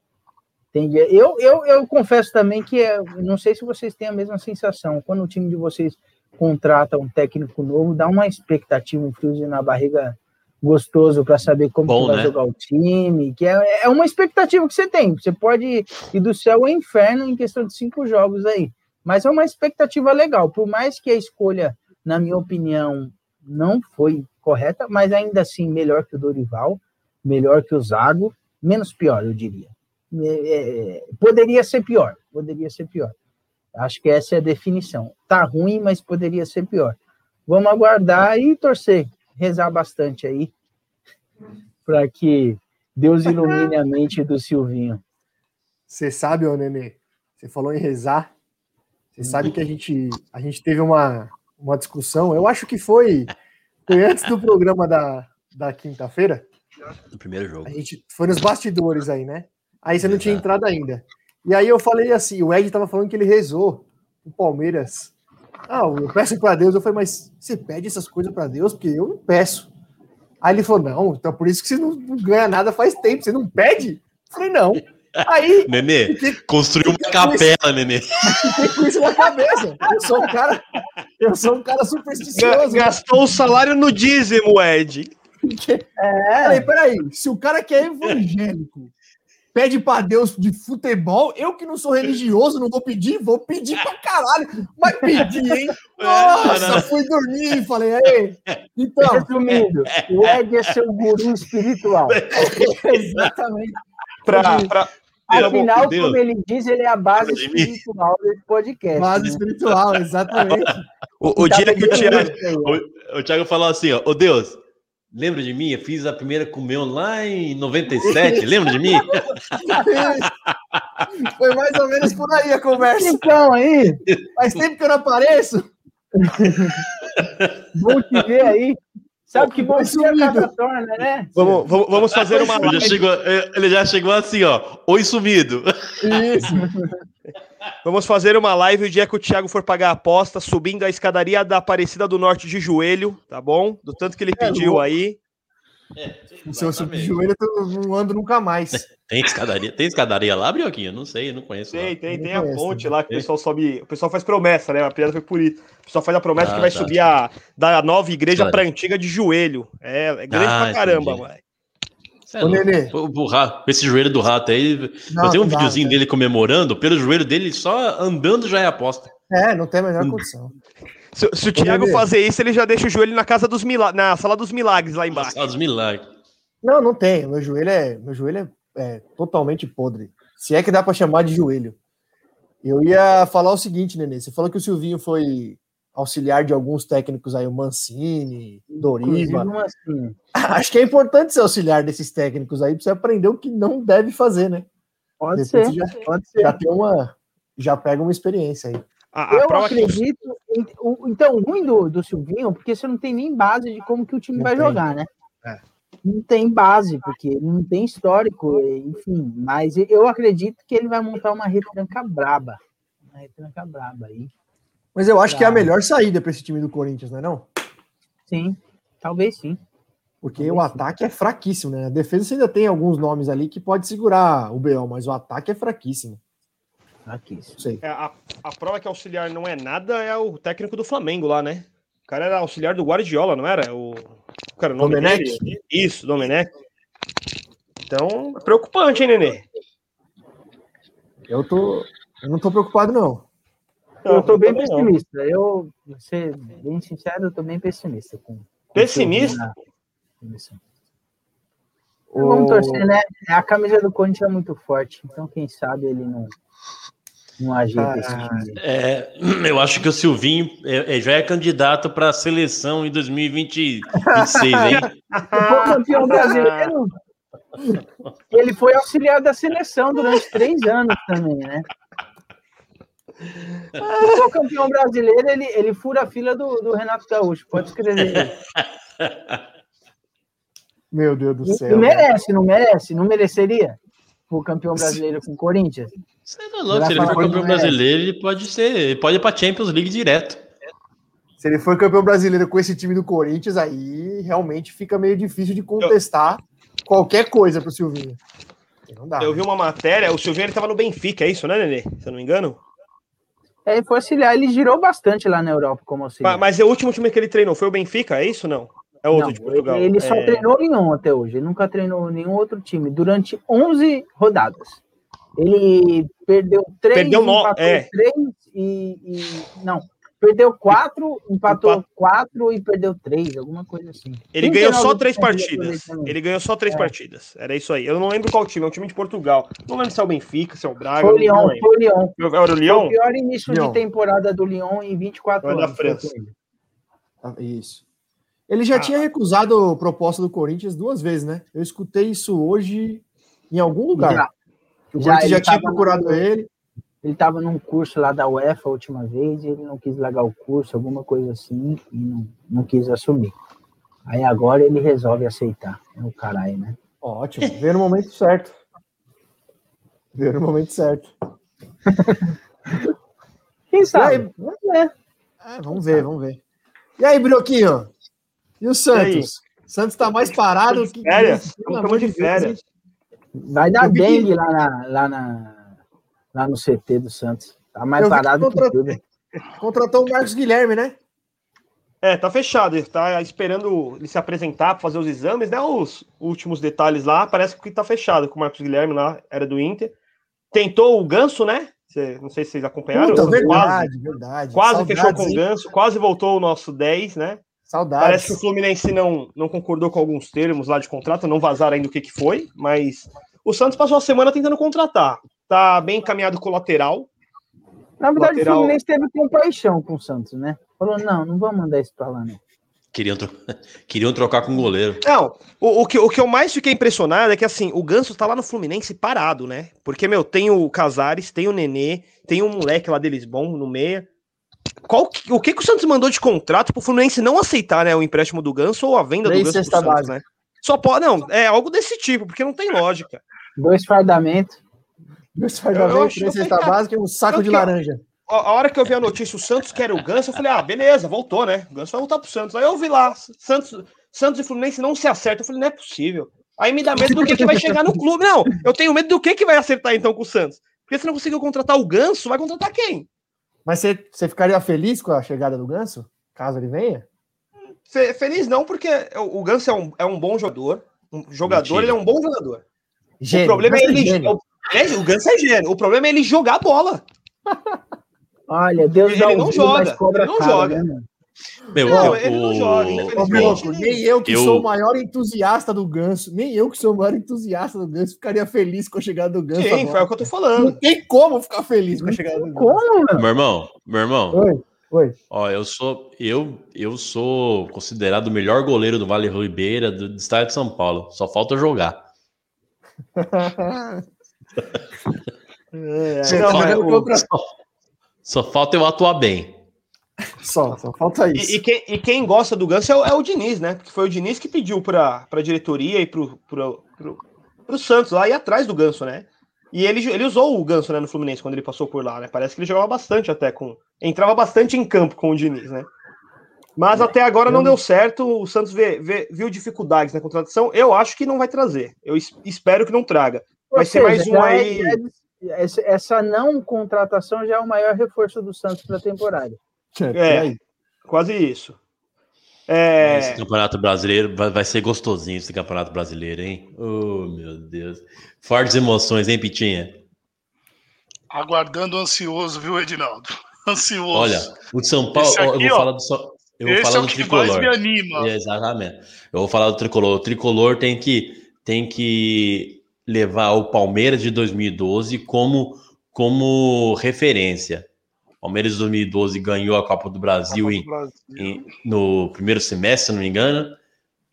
tem. Eu, eu, eu confesso também que é, não sei se vocês têm a mesma sensação. Quando o time de vocês contrata um técnico novo, dá uma expectativa, um friozinho na barriga gostoso para saber como Bom, vai né? jogar o time, que é, é uma expectativa que você tem. Você pode ir do céu ao inferno em questão de cinco jogos aí. Mas é uma expectativa legal, por mais que a escolha, na minha opinião, não foi correta, mas ainda assim melhor que o Dorival, melhor que o Zago, menos pior, eu diria. É, é, poderia ser pior, poderia ser pior. Acho que essa é a definição. Tá ruim, mas poderia ser pior. Vamos aguardar e torcer, rezar bastante aí, para que Deus ilumine a mente do Silvinho. Você sabe, ô Nenê, você falou em rezar, você sabe que a gente, a gente teve uma, uma discussão, eu acho que foi, foi antes do programa da, da quinta-feira. No primeiro jogo. A gente foi nos bastidores aí, né? Aí você não tinha entrado ainda. E aí eu falei assim, o Ed tava falando que ele rezou o Palmeiras. Ah, eu peço para Deus. Eu falei, mas você pede essas coisas para Deus? Porque eu não peço. Aí ele falou, não, então por isso que você não, não ganha nada faz tempo. Você não pede? Eu falei, não. Aí. Nenê, fiquei, construiu uma capela, isso, Nenê. Fiquei com isso na cabeça. Eu sou um cara, eu sou um cara supersticioso. Gastou o salário no dízimo, Ed. É. Peraí, peraí. Se o cara que é evangélico pede para Deus de futebol. Eu que não sou religioso, não vou pedir, vou pedir pra caralho. Mas pedi, hein? É, Nossa, fui dormir, falei, aí. Então. Resumindo, o Ed é seu guru espiritual. Exatamente. Pra, pra, Afinal, como ele diz, ele é a base espiritual desse podcast. Base né? espiritual, exatamente. o, o dia que o Thiago, o, o Thiago falou assim, ó, ô oh, Deus, lembra de mim? Eu fiz a primeira comunhão lá em 97, lembra de mim? Foi mais ou menos por aí a conversa. Então, aí. Faz tempo que eu não apareço. Bom te ver aí. Sabe que bom que a casa torna, né? Vamos, vamos, vamos fazer uma live. Já chegou, ele já chegou assim, ó. Oi, sumido. Isso. vamos fazer uma live o dia que o Thiago for pagar a aposta, subindo a escadaria da Aparecida do Norte de joelho, tá bom? Do tanto que ele é, pediu aí. É, Se eu subir de joelho, eu não ando nunca mais. Tem escadaria, tem escadaria lá, Brioquinho? Não sei, não conheço. Tem, lá. tem, tem a ponte lá que o pessoal sobe. O pessoal faz promessa, né? A piada foi por isso. O pessoal faz a promessa ah, que vai tá. subir a, da nova igreja para a antiga de joelho. É, é grande ah, pra caramba, mano. É Ô, Nenê. O, o, rato, esse joelho do rato aí. Não, eu tenho um dá, videozinho dele comemorando, pelo joelho dele, só andando já é aposta. É, não tem a menor condição. Se, se o Thiago fazer isso, ele já deixa o joelho na casa dos milagres, na sala dos milagres lá embaixo. Sala dos milagres. Não, não tem. Meu joelho é, meu joelho é, é totalmente podre. Se é que dá para chamar de joelho. Eu ia falar o seguinte, Nenê. Você falou que o Silvinho foi auxiliar de alguns técnicos aí, o Mancini, Doriva. Assim. Acho que é importante ser auxiliar desses técnicos aí para você aprender o que não deve fazer, né? Pode ser, já, pode ser. Já tem uma, já pega uma experiência aí. A, a eu acredito. Que... Então, ruim do, do Silvinho, porque você não tem nem base de como que o time não vai tem. jogar, né? É não tem base, porque não tem histórico, enfim. Mas eu acredito que ele vai montar uma retranca braba. Uma retranca braba aí. Mas eu acho pra... que é a melhor saída para esse time do Corinthians, não é não? Sim, talvez sim. Porque talvez o ataque sim. é fraquíssimo, né? A defesa você ainda tem alguns nomes ali que pode segurar o BO, mas o ataque é fraquíssimo. Fraquíssimo. Sei. É, a, a prova que auxiliar não é nada é o técnico do Flamengo lá, né? O cara era auxiliar do Guardiola, não era? O, o cara, o nome Domenech? dele? Isso, Domenech. Então, é preocupante, hein, Nenê? Eu tô. Eu não tô preocupado, não. Eu tô bem pessimista. Eu, vou ser bem sincero, eu tô bem pessimista. Com, com pessimista? Vamos torcer, né? A camisa do Corinthians é muito forte, então quem sabe ele não, não ajeita esse ah, time. É, eu acho que o Silvinho é, é já é candidato para a seleção em 2026, hein? o campeão brasileiro. Ele foi auxiliar da seleção durante três anos também, né? O campeão brasileiro, ele, ele fura a fila do, do Renato Gaúcho, pode escrever. Meu Deus do céu. Não merece, não merece, não mereceria o campeão brasileiro com o Corinthians. Você é louco, se ele for campeão brasileiro, ele pode ser, ele pode ir para Champions League direto. Se ele for campeão brasileiro com esse time do Corinthians, aí realmente fica meio difícil de contestar eu... qualquer coisa pro Silvinho. Dá, eu né? vi uma matéria, o Silvinho estava no Benfica, é isso, né, Nenê? Se eu não me engano. É, ele foi auxiliar, ele girou bastante lá na Europa como auxiliar. Mas, mas o último time que ele treinou foi o Benfica, é isso não? É outro não, de Portugal. Ele, ele só é... treinou nenhum até hoje, ele nunca treinou nenhum outro time durante 11 rodadas. Ele perdeu três, perdeu no... é. três e, e, Não, perdeu quatro, empatou quatro e perdeu três, alguma coisa assim. Ele ganhou só três partidas. Ele ganhou só três é. partidas. Era isso aí. Eu não lembro qual time, é um time de Portugal. Não lembro se é o Benfica, se é o Braga. Foi o Lyon, foi o Lyon. Era o Lyon? Foi o pior início Lyon. de temporada do Lyon em 24 foi anos. Da França. Ah, isso. Ele já ah. tinha recusado a proposta do Corinthians duas vezes, né? Eu escutei isso hoje em algum lugar. Já. O já, Corinthians já tinha procurado no, ele. Ele estava num curso lá da UEFA a última vez e ele não quis largar o curso, alguma coisa assim, e não, não quis assumir. Aí agora ele resolve aceitar. É o caralho, né? Ótimo. Veio no momento certo. Veio no momento certo. Quem sabe? Aí, vamos ver. É, vamos ver, vamos ver. E aí, Brioquinho? E o Santos? E Santos está mais parado que. Férias. Estamos de férias. Vai dar dengue lá, na, lá, na, lá no CT do Santos. Tá mais parado que, que tudo. Contratou o Marcos Guilherme, né? É, tá fechado. Ele tá esperando ele se apresentar para fazer os exames, né? Os últimos detalhes lá. Parece que tá fechado com o Marcos Guilherme lá, era do Inter. Tentou o Ganso, né? Cê, não sei se vocês acompanharam. Puta, verdade, quase, verdade. Quase Saudades, fechou com o Ganso, quase voltou o nosso 10, né? Saudades. Parece que o Fluminense não, não concordou com alguns termos lá de contrato, não vazaram ainda o que, que foi, mas o Santos passou a semana tentando contratar. Tá bem encaminhado com o lateral. Na verdade, lateral... o Fluminense teve compaixão com o Santos, né? Falou, não, não vamos mandar isso pra lá, né? Queriam, tro... Queriam trocar com o goleiro. Não, o, o, que, o que eu mais fiquei impressionado é que, assim, o Ganso tá lá no Fluminense parado, né? Porque, meu, tem o Casares, tem o Nenê, tem um moleque lá deles bom no meia. Qual, o que, que o Santos mandou de contrato pro Fluminense não aceitar, né, o empréstimo do Ganso ou a venda do Ganso pro Santos, base. né? Só pode, não, é algo desse tipo, porque não tem lógica. Dois fardamentos. Dois fardamentos, três cesta básica e um saco de laranja. A, hora que eu vi a notícia, o Santos quer o Ganso, eu falei, ah, beleza, voltou, né? O Ganso vai voltar pro Santos. Aí eu vi lá, Santos, Santos e Fluminense não se acertam. Eu falei, não é possível. Aí me dá medo do que, que vai chegar no clube. Não, eu tenho medo do que, que vai acertar então com o Santos. Porque se não conseguiu contratar o Ganso, vai contratar quem? Mas você, você ficaria feliz com a chegada do Ganso? Caso ele venha? Fe, feliz não, porque o, Ganso é um, é um bom jogador. Um jogador, Mentira. ele é um bom jogador. Gênio, o problema é ele. É o, é, o Ganso é gênio. O problema é ele jogar a bola. Olha, Deus ele, ele não joga. Ele não cara, joga. Né, meu, não, ele não joga, nem eu que eu... sou o maior entusiasta do Ganso, nem eu que sou o maior entusiasta do Ganso, ficaria feliz com a chegada do Ganso. Sim, foi o que eu tô falando. Não tem como ficar feliz com a chegada do Ganso. Como, meu irmão, meu irmão. Oi, oi. Ó, eu sou, eu, eu sou considerado o melhor goleiro do Vale Ribeira do, do estado de São Paulo. Só falta jogar. é, só, não, só, só falta eu atuar bem. Só, só falta isso. E, e, quem, e quem, gosta do Ganso é o, é o, Diniz, né? Porque foi o Diniz que pediu para a diretoria e pro, pro, pro, pro Santos lá ir atrás do Ganso, né? E ele, ele usou o Ganso né, no Fluminense quando ele passou por lá, né? Parece que ele jogava bastante até com. Entrava bastante em campo com o Diniz, né? Mas até agora não deu certo. O Santos vê, vê, viu dificuldades na contratação. Eu acho que não vai trazer. Eu espero que não traga. Vai ser mais um aí. É, essa não contratação já é o maior reforço do Santos para a temporada. É, é quase isso. É... Esse campeonato brasileiro vai, vai, ser gostosinho esse campeonato brasileiro, hein? Oh, meu Deus. Fortes emoções, hein, Pitinha? Aguardando ansioso, viu, Edinaldo? Ansioso. Olha, o de São Paulo, aqui, eu vou ó, falar do eu vou falar é do tricolor. me anima. exatamente. Eu vou falar do tricolor. O tricolor tem que tem que levar o Palmeiras de 2012 como como referência. Palmeiras de 2012 ganhou a Copa do Brasil, Copa do Brasil. Em, em, no primeiro semestre, se não me engano.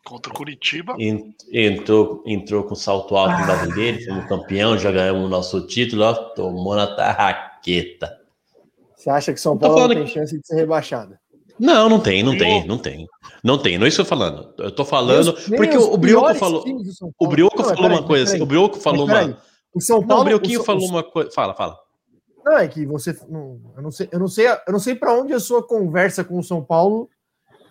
Contra o Curitiba. Entrou, entrou com salto alto no brasileiro, fomos campeão, já ganhamos o nosso título, ó, tomou na tarraqueta. Você acha que São Paulo falando... tem chance de ser rebaixada? Não, não tem, não tem, não tem. Não tem, não é isso que eu tô falando. Eu tô falando. porque o, o Brioco falou. O Brioco falou uma coisa assim. O Brioco falou uma. O São Paulo. Não, o Brioquinho falou uma coisa. Fala, fala. Não, é que você. Não, eu não sei, eu não sei, eu não sei para onde a sua conversa com o São Paulo.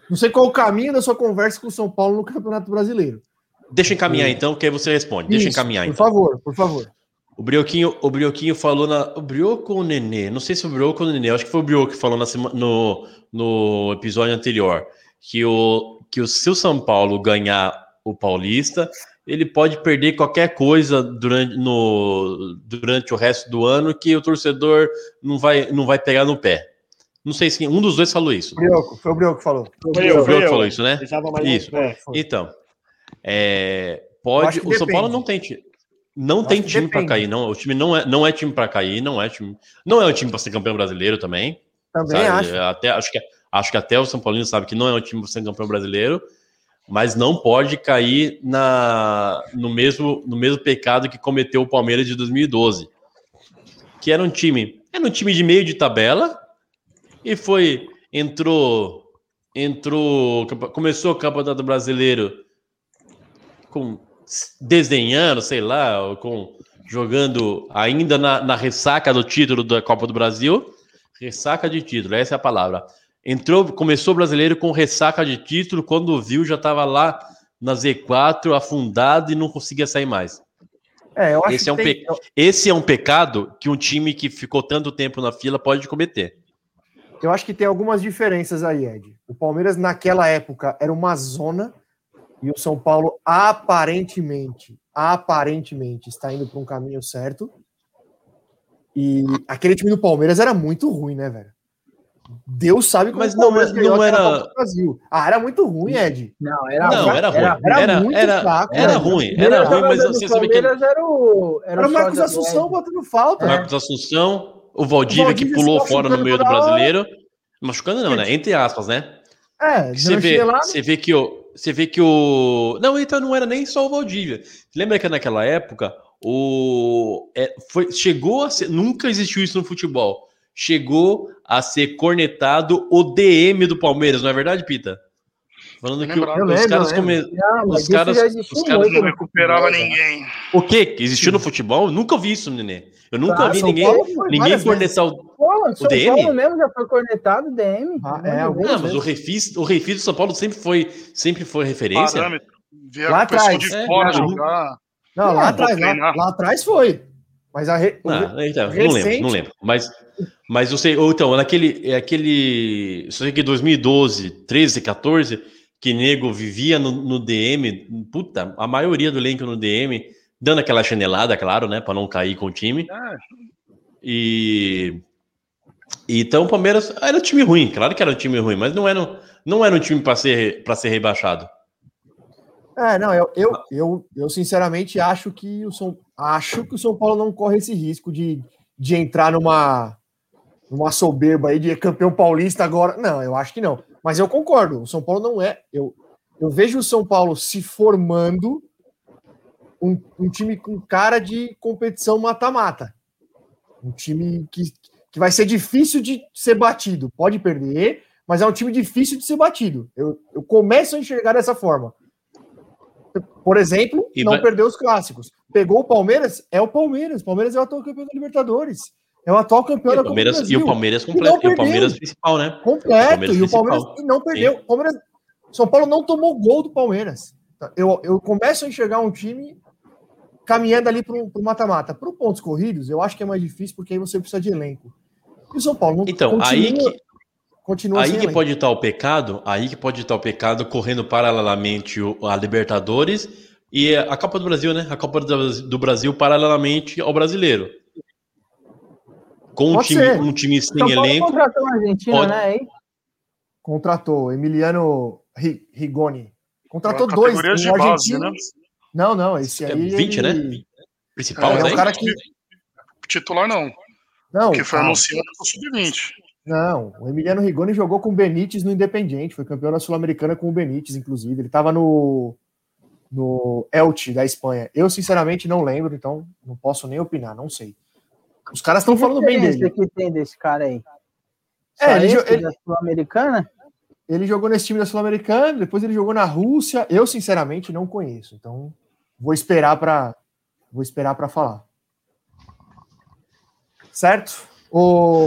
Não sei qual o caminho da sua conversa com o São Paulo no Campeonato Brasileiro. Deixa eu encaminhar é. então, que aí você responde. Deixa eu encaminhar por então. Por favor, por favor. O Brioquinho, o Brioquinho falou na. O Brioco ou o Nenê? Não sei se o Brioco ou o Nenê. Acho que foi o Brioco que falou na sema, no, no episódio anterior. Que o, que o, se o São Paulo ganhar o Paulista, ele pode perder qualquer coisa durante, no, durante o resto do ano que o torcedor não vai, não vai pegar no pé. Não sei se um dos dois falou isso. Brioco, foi o Brioco que falou. Foi, foi o Brioco que falou isso, né? Isso. É, então, é, pode. O São Paulo não tem não tem time para cair, não. O time não é, não é time para cair, não é time, não é um time para ser campeão brasileiro também. Também sabe? acho. Até acho que acho que até o São Paulino sabe que não é um time para ser campeão brasileiro mas não pode cair na, no, mesmo, no mesmo pecado que cometeu o Palmeiras de 2012, que era um time, era um time de meio de tabela e foi entrou entrou começou o Campeonato Brasileiro com desdenhando, sei lá, com jogando ainda na, na ressaca do título da Copa do Brasil, ressaca de título, essa é a palavra Entrou, começou o brasileiro com ressaca de título, quando viu já estava lá na Z4, afundado e não conseguia sair mais. É, esse, é um tem... pe... esse é um pecado que um time que ficou tanto tempo na fila pode cometer. eu acho que tem algumas diferenças aí, Ed. O Palmeiras, naquela época, era uma zona e o São Paulo, aparentemente, aparentemente, está indo para um caminho certo. E aquele time do Palmeiras era muito ruim, né, velho? Deus sabe como Mas não, não era. Brasil. Ah, era muito ruim, Ed. Não, era, não, era ruim. Era, era, era muito era, fraco. Era, ruim, era ruim, mas você sabe que. Era o, era o Marcos Assunção botando falta. Marcos Assunção, o Valdívia, o Valdívia que pulou fora no meio do brasileiro. Machucando não, né? Entre aspas, né? É, você vê, lá... você vê que o. Você vê que o. Não, então não era nem só o Valdívia. Lembra que naquela época o. É, foi, chegou a ser. Nunca existiu isso no futebol. Chegou a ser cornetado o DM do Palmeiras, não é verdade, Pita? Falando que o, os caras come... os caras, os caras não recuperava ninguém. O que? Existiu no futebol? nunca vi isso, Nenê. Eu nunca ah, vi ninguém, ninguém cornetar o, Pô, o DM. São Paulo mesmo já foi cornetado DM. Ah, é, não, mas o refis, o refis do São Paulo sempre foi, sempre foi referência. Parâmetro. lá atrás. De é, fora jogar. Não, lá atrás, lá, lá, atrás foi. Mas a re... ah, então, recente... não lembro, não lembro. Mas, mas eu sei, ou então, naquele, é aquele, eu sei que 2012, 13, 14, que nego vivia no, no, DM, puta, a maioria do elenco no DM, dando aquela chinelada, claro, né, para não cair com o time. Ah. E então o Palmeiras era um time ruim, claro que era um time ruim, mas não era, não era um time para ser para ser rebaixado. É, não, eu, eu, eu, eu, sinceramente acho que o São acho que o São Paulo não corre esse risco de, de entrar numa numa soberba aí de campeão paulista agora. Não, eu acho que não. Mas eu concordo, o São Paulo não é. Eu, eu vejo o São Paulo se formando um, um time com cara de competição mata-mata. Um time que, que vai ser difícil de ser batido. Pode perder, mas é um time difícil de ser batido. Eu, eu começo a enxergar dessa forma. Por exemplo, e não vai... perdeu os clássicos. Pegou o Palmeiras, é o Palmeiras. O Palmeiras é o atual campeão da Libertadores. É o atual campeão e da Palmeiras, Brasil. E o Palmeiras completo. E, e o Palmeiras principal, né? Completo. O e o Palmeiras não perdeu. O Palmeiras, São Paulo não tomou gol do Palmeiras. Eu, eu começo a enxergar um time caminhando ali para o mata-mata. Para pontos corridos, eu acho que é mais difícil, porque aí você precisa de elenco. E o São Paulo não Então, continua, aí que, continua aí que pode estar o pecado, aí que pode estar o pecado correndo paralelamente a Libertadores e a Copa do Brasil, né? A Copa do Brasil paralelamente ao brasileiro. Com um time, um time sem Paulo elenco. Contratou a Argentina, pode... né? Hein? Contratou Emiliano Rigoni. Contratou dois. Um base, né? Não, não, esse é aí. 20, ele... né? Principal, é, é o cara que. Titular não. Não. Que foi ah, anunciado o sub-20. Não, o Emiliano Rigoni jogou com o Benítez no Independiente, foi campeão da Sul-Americana com o Benítez, inclusive. Ele estava no, no Elche da Espanha. Eu, sinceramente, não lembro, então não posso nem opinar, não sei. Os caras estão falando bem dele. que tem desse cara aí? É, ele, ele, da Sul-Americana? Ele jogou nesse time da Sul-Americana, depois ele jogou na Rússia. Eu, sinceramente, não conheço, então vou esperar para vou esperar para falar. Certo? O,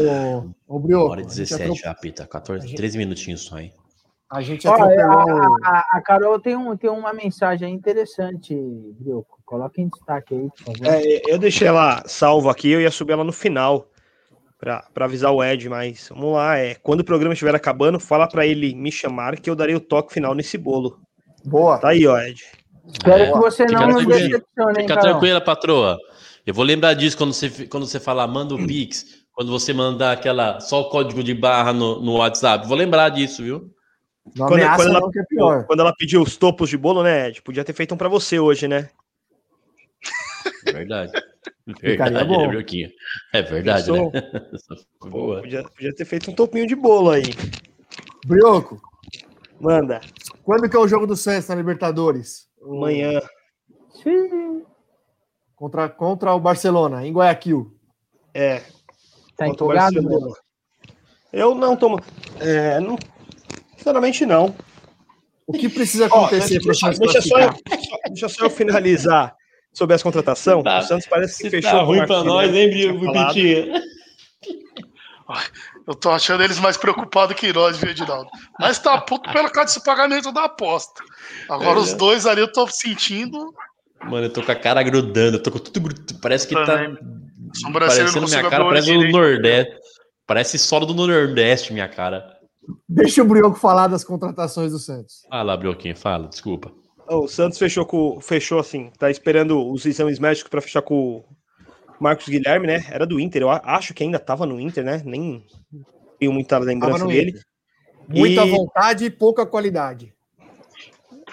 o Brioco. Hora 17 já, Pita. 14, gente... 13 minutinhos só, hein? A gente atropelou... a, a, Carol tem, um, tem uma mensagem interessante, Brioco. Coloca em destaque aí, por favor. É, eu deixei ela salvo aqui, eu ia subir ela no final para avisar o Ed, mas vamos lá. É, quando o programa estiver acabando, fala para ele me chamar que eu darei o toque final nesse bolo. Boa. Tá aí, ó, Ed. Espero é, que você não nos decepcione, Fica tranquila, patroa. Eu vou lembrar disso quando você, quando você falar, manda o Pix quando você mandar aquela só o código de barra no, no WhatsApp. Vou lembrar disso, viu? Quando, quando, ela, é quando, ela, pediu os topos de bolo, né, Ed? Podia ter feito um para você hoje, né? Verdade. Verdade, né, Brioquinha? É verdade, né? Boa. Podia, podia, ter feito um topinho de bolo aí. Brioco. Manda. Quando que é o jogo do Santos na Libertadores? Amanhã. Contra, contra o Barcelona, em Guayaquil. É, Tá empolgado, Bruno? Eu não tomo. É, não, sinceramente, não. O que precisa acontecer para deixa, deixa, só eu, deixa só eu finalizar sobre as contratações. Tá, o Santos parece que fechou. Tá ruim para nós, hein, Bitinha? Eu tô achando eles mais preocupados que nós, viu, Edinaldo? Mas tá puto pelo causa desse pagamento da aposta. Agora é, os dois ali eu tô sentindo. Mano, eu tô com a cara grudando, eu tô com tudo grudando. Parece que tá Parecendo minha cara, parece o Nordeste. Parece solo do Nordeste, minha cara. Deixa o Brioco falar das contratações do Santos. Fala, Brioquinho, fala, desculpa. O Santos fechou com. Fechou assim, tá esperando os exames médicos para fechar com o Marcos Guilherme, né? Era do Inter, eu acho que ainda tava no Inter, né? Nem tenho muita lembrança dele. Inter. Muita e... vontade e pouca qualidade.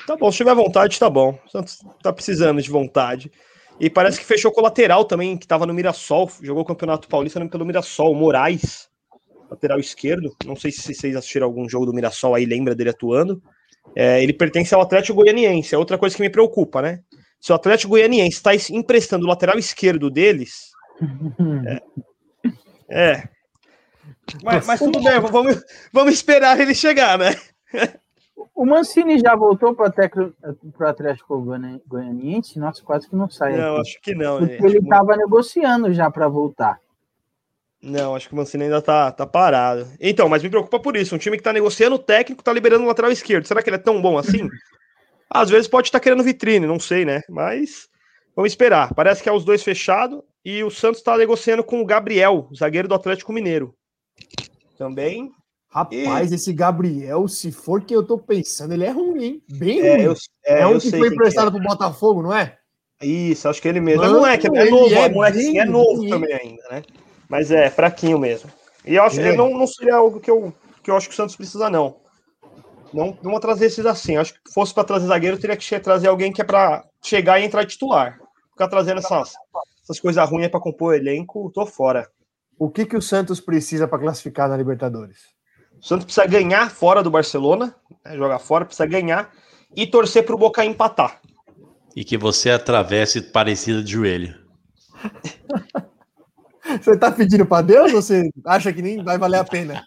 Tá bom, se tiver vontade, tá bom. O Santos tá precisando de vontade. E parece que fechou com o lateral também, que tava no Mirassol, jogou o Campeonato Paulista pelo Mirassol, Moraes, lateral esquerdo. Não sei se vocês assistiram algum jogo do Mirassol aí, lembra dele atuando. É, ele pertence ao Atlético Goianiense, é outra coisa que me preocupa, né? Se o Atlético Goianiense está emprestando o lateral esquerdo deles. É. é. Mas, mas tudo bem, vamos, vamos esperar ele chegar, né? O Mancini já voltou para o Atlético Goianiense? Nossa, quase que não sai. Não, aqui. acho que não. Porque ele estava negociando já para voltar. Não, acho que o Mancini ainda tá, tá parado. Então, mas me preocupa por isso. Um time que tá negociando o técnico tá liberando o lateral esquerdo. Será que ele é tão bom assim? Às vezes pode estar tá querendo vitrine, não sei, né? Mas vamos esperar. Parece que é os dois fechados e o Santos tá negociando com o Gabriel, zagueiro do Atlético Mineiro. Também. Rapaz, e... esse Gabriel, se for que eu tô pensando, ele é ruim, hein? Bem é, ruim. Eu, é, é um que foi emprestado é. pro Botafogo, não é? Isso, acho que ele mesmo. Mano, não é, que é novo, é, moleque, é novo também ainda, né? Mas é, fraquinho mesmo. E eu acho que é. não, não seria algo que eu, que eu acho que o Santos precisa, não. Não, não vou trazer esses assim. Eu acho que fosse para trazer zagueiro, teria que trazer alguém que é para chegar e entrar titular. Ficar trazendo essas, essas coisas ruins para compor o elenco, tô fora. O que, que o Santos precisa para classificar na Libertadores? O Santos precisa ganhar fora do Barcelona, né, jogar fora, precisa ganhar e torcer para o Boca empatar. E que você atravesse parecida de joelho. Você tá pedindo para Deus ou você acha que nem vai valer a pena?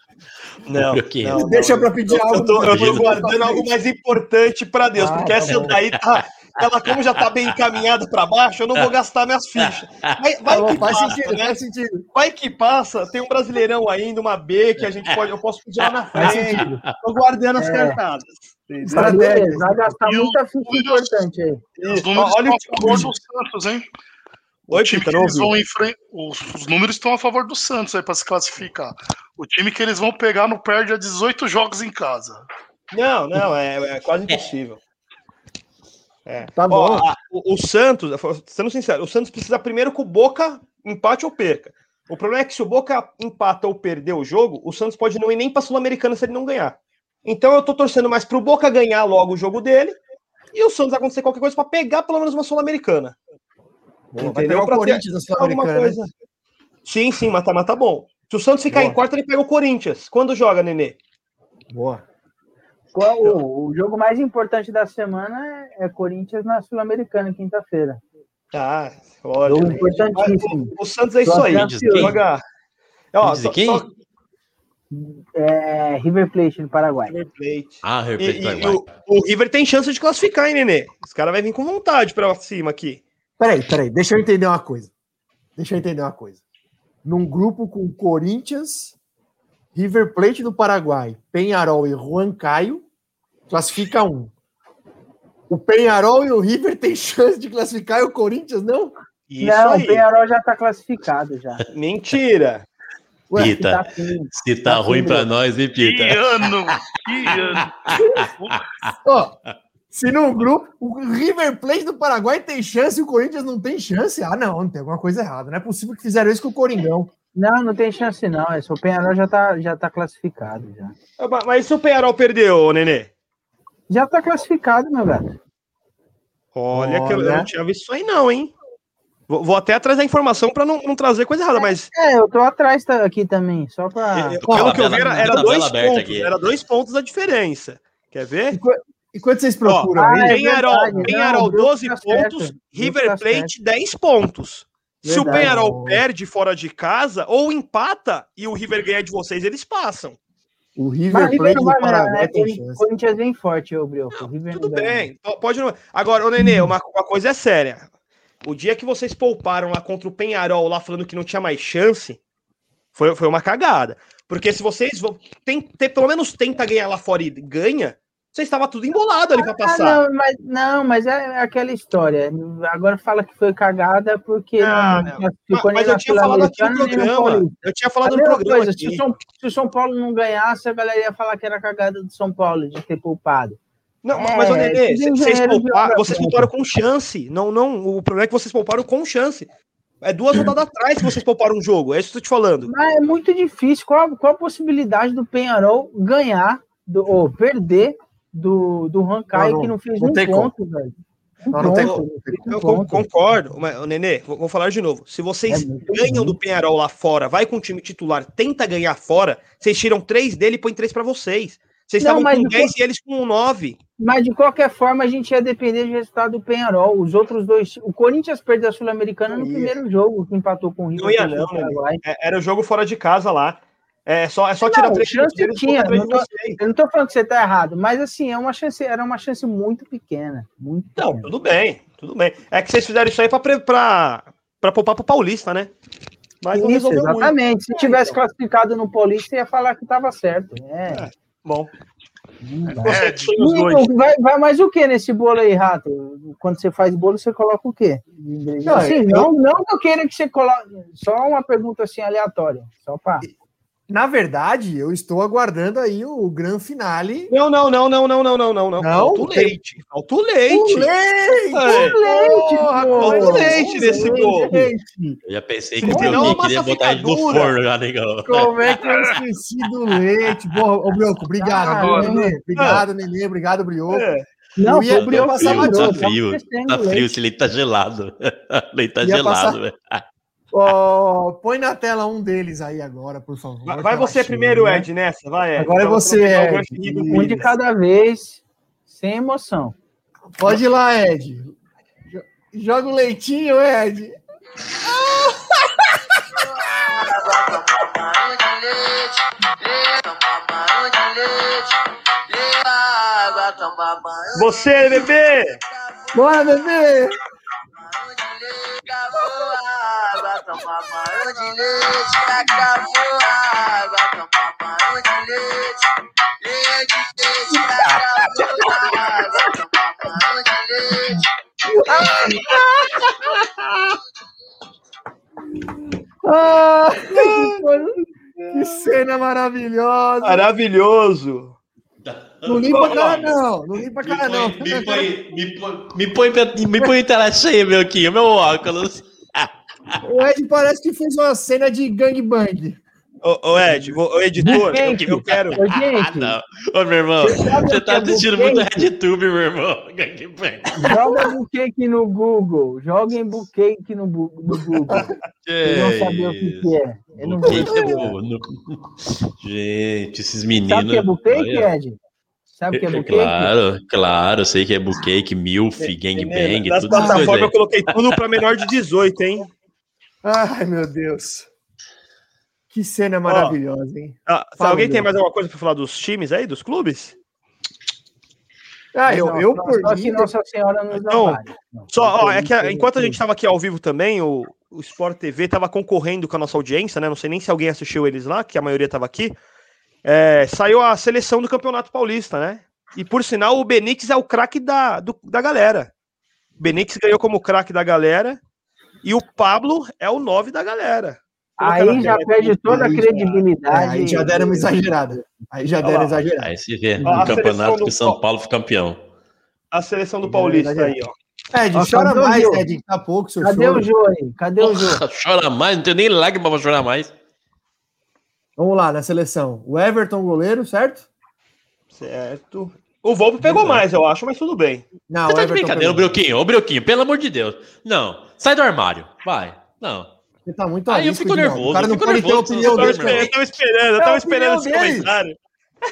Não, não deixa para pedir algo. Eu tô, eu tô guardando algo mais importante para Deus, ah, porque tá essa bom. daí tá, ela como já tá bem encaminhada para baixo, eu não vou gastar minhas fichas. Vai, vai tá que faz passa, sentido, né? faz sentido. Vai que passa, tem um brasileirão ainda, uma B que a gente pode, eu posso pedir lá na frente. Tô guardando as é. cartadas. Vai gastar muita ficha importante aí. Olha o favor do Santos, hein? O time que eles vão enfrentar. Os, os, números estão a favor do Santos aí para se classificar. O time que eles vão pegar não perde a 18 jogos em casa. Não, não, é, é quase impossível. É. Tá bom. Ó, a, o, o, Santos, sendo sincero, o Santos precisa primeiro que o Boca empate ou perca. O problema é que se o Boca empata ou perder o jogo, o Santos pode não ir nem para Sul-Americana se ele não ganhar. Então eu tô torcendo mais pro Boca ganhar logo o jogo dele e o Santos acontecer qualquer coisa para pegar pelo menos uma Sul-Americana. Boa, vai pegar o Corinthians na Sul-Americana. Né? Sim, sim, mas tá, tá bom. Se o Santos ficar Boa. em quarto, ele pega o Corinthians. Quando joga, Nenê? Boa. Qual, o, o jogo mais importante da semana é, é Corinthians na Sul-Americana, quinta-feira. Ah, olha. Jogo importantíssimo. O, o Santos é isso aí. Joga. Ó, só, quem? Só... É, River Plate no Paraguai. River Plate. Ah, River Plate. E, e o, o, River tem chance de classificar, hein, Nenê? Os caras vão vir com vontade pra cima aqui. Peraí, peraí, deixa eu entender uma coisa. Deixa eu entender uma coisa. Num grupo com Corinthians, River Plate do Paraguai, Penharol e Juan Caio, classifica um. O Penharol e o River têm chance de classificar e o Corinthians não? Isso não, aí. o Penharol já está classificado já. Mentira. Ué, Pita, tá se tá, tá ruim para nós, hein, Pita? Que ano! Que ano! Ó, se no grupo o River Plate do Paraguai tem chance e o Corinthians não tem chance, ah, não, não tem alguma coisa errada. Não é possível que fizeram isso com o Coringão. Não, não tem chance, não. Esse, o Penharol já tá, já tá classificado. Já. Ah, mas se o Penharol perdeu, Nenê? Já tá classificado, meu gato. Olha, Olha. que eu, eu não tinha visto isso aí, não, hein? Vou, vou até atrás da informação para não, não, trazer coisa errada, mas. É, eu tô atrás tá, aqui também, só para. Pelo que eu vi, era, era dois pontos. Era dois pontos a diferença. Quer ver? Enquanto vocês procuram. Ó, ah, é Penharol, Penharol 12 tá pontos, certo. River tá Plate 10 pontos. Verdade. Se o Penharol perde fora de casa ou empata e o River ganha de vocês, eles passam. O River Plate do Paraná tem chance. Corinthians vem forte, ô Brioco. Tudo bem, pode não. Agora, ô Nenê, uma, uma coisa é séria. O dia que vocês pouparam lá contra o Penharol, lá falando que não tinha mais chance, foi, foi uma cagada. Porque se vocês vão tem, ter, pelo menos tenta ganhar lá fora e ganha, Você estava tudo embolado ali para ah, passar. não, mas, não, mas é aquela história. Agora fala que foi cagada porque. Ah, não, não. Mas, mas eu tinha falado aqui no programa. Eu tinha falado no programa. Coisa, se, o São, se o São Paulo não ganhasse, a galera ia falar que era cagada do São Paulo de ter poupado. Não, é, mas, ô, Nenê, vocês, poupar, vocês pouparam com chance. Não, não, o problema é que vocês pouparam com chance. É duas rodadas atrás que vocês pouparam um jogo. É isso que eu tô te falando. Mas é muito difícil. Qual, qual a possibilidade do Penharol ganhar do, ou perder do, do Rankai que não fez não um ponto, velho? não, não tem como. Eu concordo, mas, Nenê, vou, vou, falar de novo. Se vocês é ganham do Penharol lá fora, vai com o time titular, tenta ganhar fora, vocês tiram três dele e põem três para vocês. Vocês não, estavam com 10 e eles com 9. Mas de qualquer forma, a gente ia depender do resultado do Penharol. Os outros dois. O Corinthians perdeu a Sul-Americana no primeiro jogo, que empatou com o Rio. Não ia, não. É, era o jogo fora de casa lá. É só, é só tirar três chance tinha. Não tô, eu não tô falando que você tá errado, mas assim, é uma chance, era uma chance muito pequena. Muito não, pequena. tudo bem, tudo bem. É que vocês fizeram isso aí para poupar pro Paulista, né? Mas não isso, exatamente. Muito. Se tivesse é, classificado no Paulista, ia falar que tava certo. É. é bom. É, vai, vai mais o que nesse bolo aí, Rato? Quando você faz bolo, você coloca o quê? Não, assim, eu... não, não que eu queira que você coloque. Só uma pergunta assim aleatória. Só para. Na verdade, eu estou aguardando aí o grande finale. Não, não, não, não, não, não, não, não, não. Falta o leite. Falta o leite. O leite, é. o leite, Falta o leite nesse bolo. Eu já pensei que o Brioquinho queria botar ele no forno já, negão. Como é que eu esqueci do leite? Boa, ô, Brioco, obrigado, ah, Nenê. Obrigado, ah. Nenê. Obrigado, Brioco. É. Não, ia, o Brioco passar frio, tá frio, tá frio, esse leite tá gelado. O leite tá gelado, velho. Oh, põe na tela um deles aí agora, por favor. Vai, vai você primeiro, né? Ed, nessa. Vai, Ed. Agora é você, Ed. Um de cada vez, sem emoção. Pode ir lá, Ed. Joga o leitinho, Ed. Você, bebê! Bora, bebê! Tomar banho de leite, acabou a água, tomar banho de leite, leite, leite, acabou a água, tomar banho de leite. Ah, que cena maravilhosa! Maravilhoso! Não limpa a cara, não. Não limpa a cara, não. Me põe, me põe, me põe, me põe em tela cheia, meu aqui, meu óculos. O Ed parece que fez uma cena de gangbang. Ô, ô Ed, o editor, gente, eu, quero. Ô, ah, não. Ô, meu irmão, você tá é assistindo muito RedTube, meu irmão. Gangbang. Joga buquê no Google. Joguem buquê no, no Google. Que não saber o que, que é. Eu não vou é Gente, esses meninos. Sabe o que é buquê, Ed? Sabe o que é buquê? Claro, claro, sei que é buquê, MILF, é, gangbang, é, tudo isso. plataformas eu coloquei tudo para menor de 18, hein? Ai, meu Deus. Que cena maravilhosa, hein? Ah, Fala, alguém tem mais alguma coisa para falar dos times aí, dos clubes? Ah, eu, não, eu por só mim, Nossa Senhora nos não, Só, ó, é que enquanto a gente estava aqui ao vivo também, o, o Sport TV estava concorrendo com a nossa audiência, né? Não sei nem se alguém assistiu eles lá, que a maioria estava aqui. É, saiu a seleção do Campeonato Paulista, né? E por sinal, o Benítez é o craque da, do, da galera. O Benítez ganhou como craque da galera e o Pablo é o 9 da galera. Aí já perde toda a credibilidade. aí já deram uma exagerada. Aí já deram exagerada. Aí se vê no campeonato que São Paulo foi campeão. A seleção do Paulista aí, ó. Ed, Nossa, chora mais, Ed. Tá pouco, seu Cadê choro. o Jô aí? Cadê o Jô? chora mais, não tem nem lágrima pra chorar mais. Vamos lá, na seleção. O Everton, goleiro, certo? Certo. O Volpe pegou mais, eu acho, mas tudo bem. Não, Você tá de brincadeira, o Brioquinho, o Brioquinho, pelo amor de Deus. Não, sai do armário, vai. Não. Você tá muito Aí eu fico nervoso. O cara não pode ter a opinião dele. Eu tava esperando, eu tava esperando esse comentário.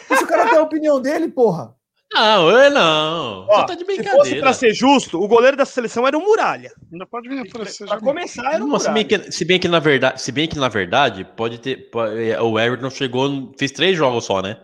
Deixa o cara ter a opinião dele, porra. Não, eu não. Ó, Você tá de brincadeira. Se fosse pra ser justo, o goleiro da seleção era o Muralha. Ainda pode vir pra, pra começar, era o Muralha. Se bem, que, se bem que na verdade, se bem que na verdade, pode ter. Pode, é, o Everton chegou, fez três jogos só, né?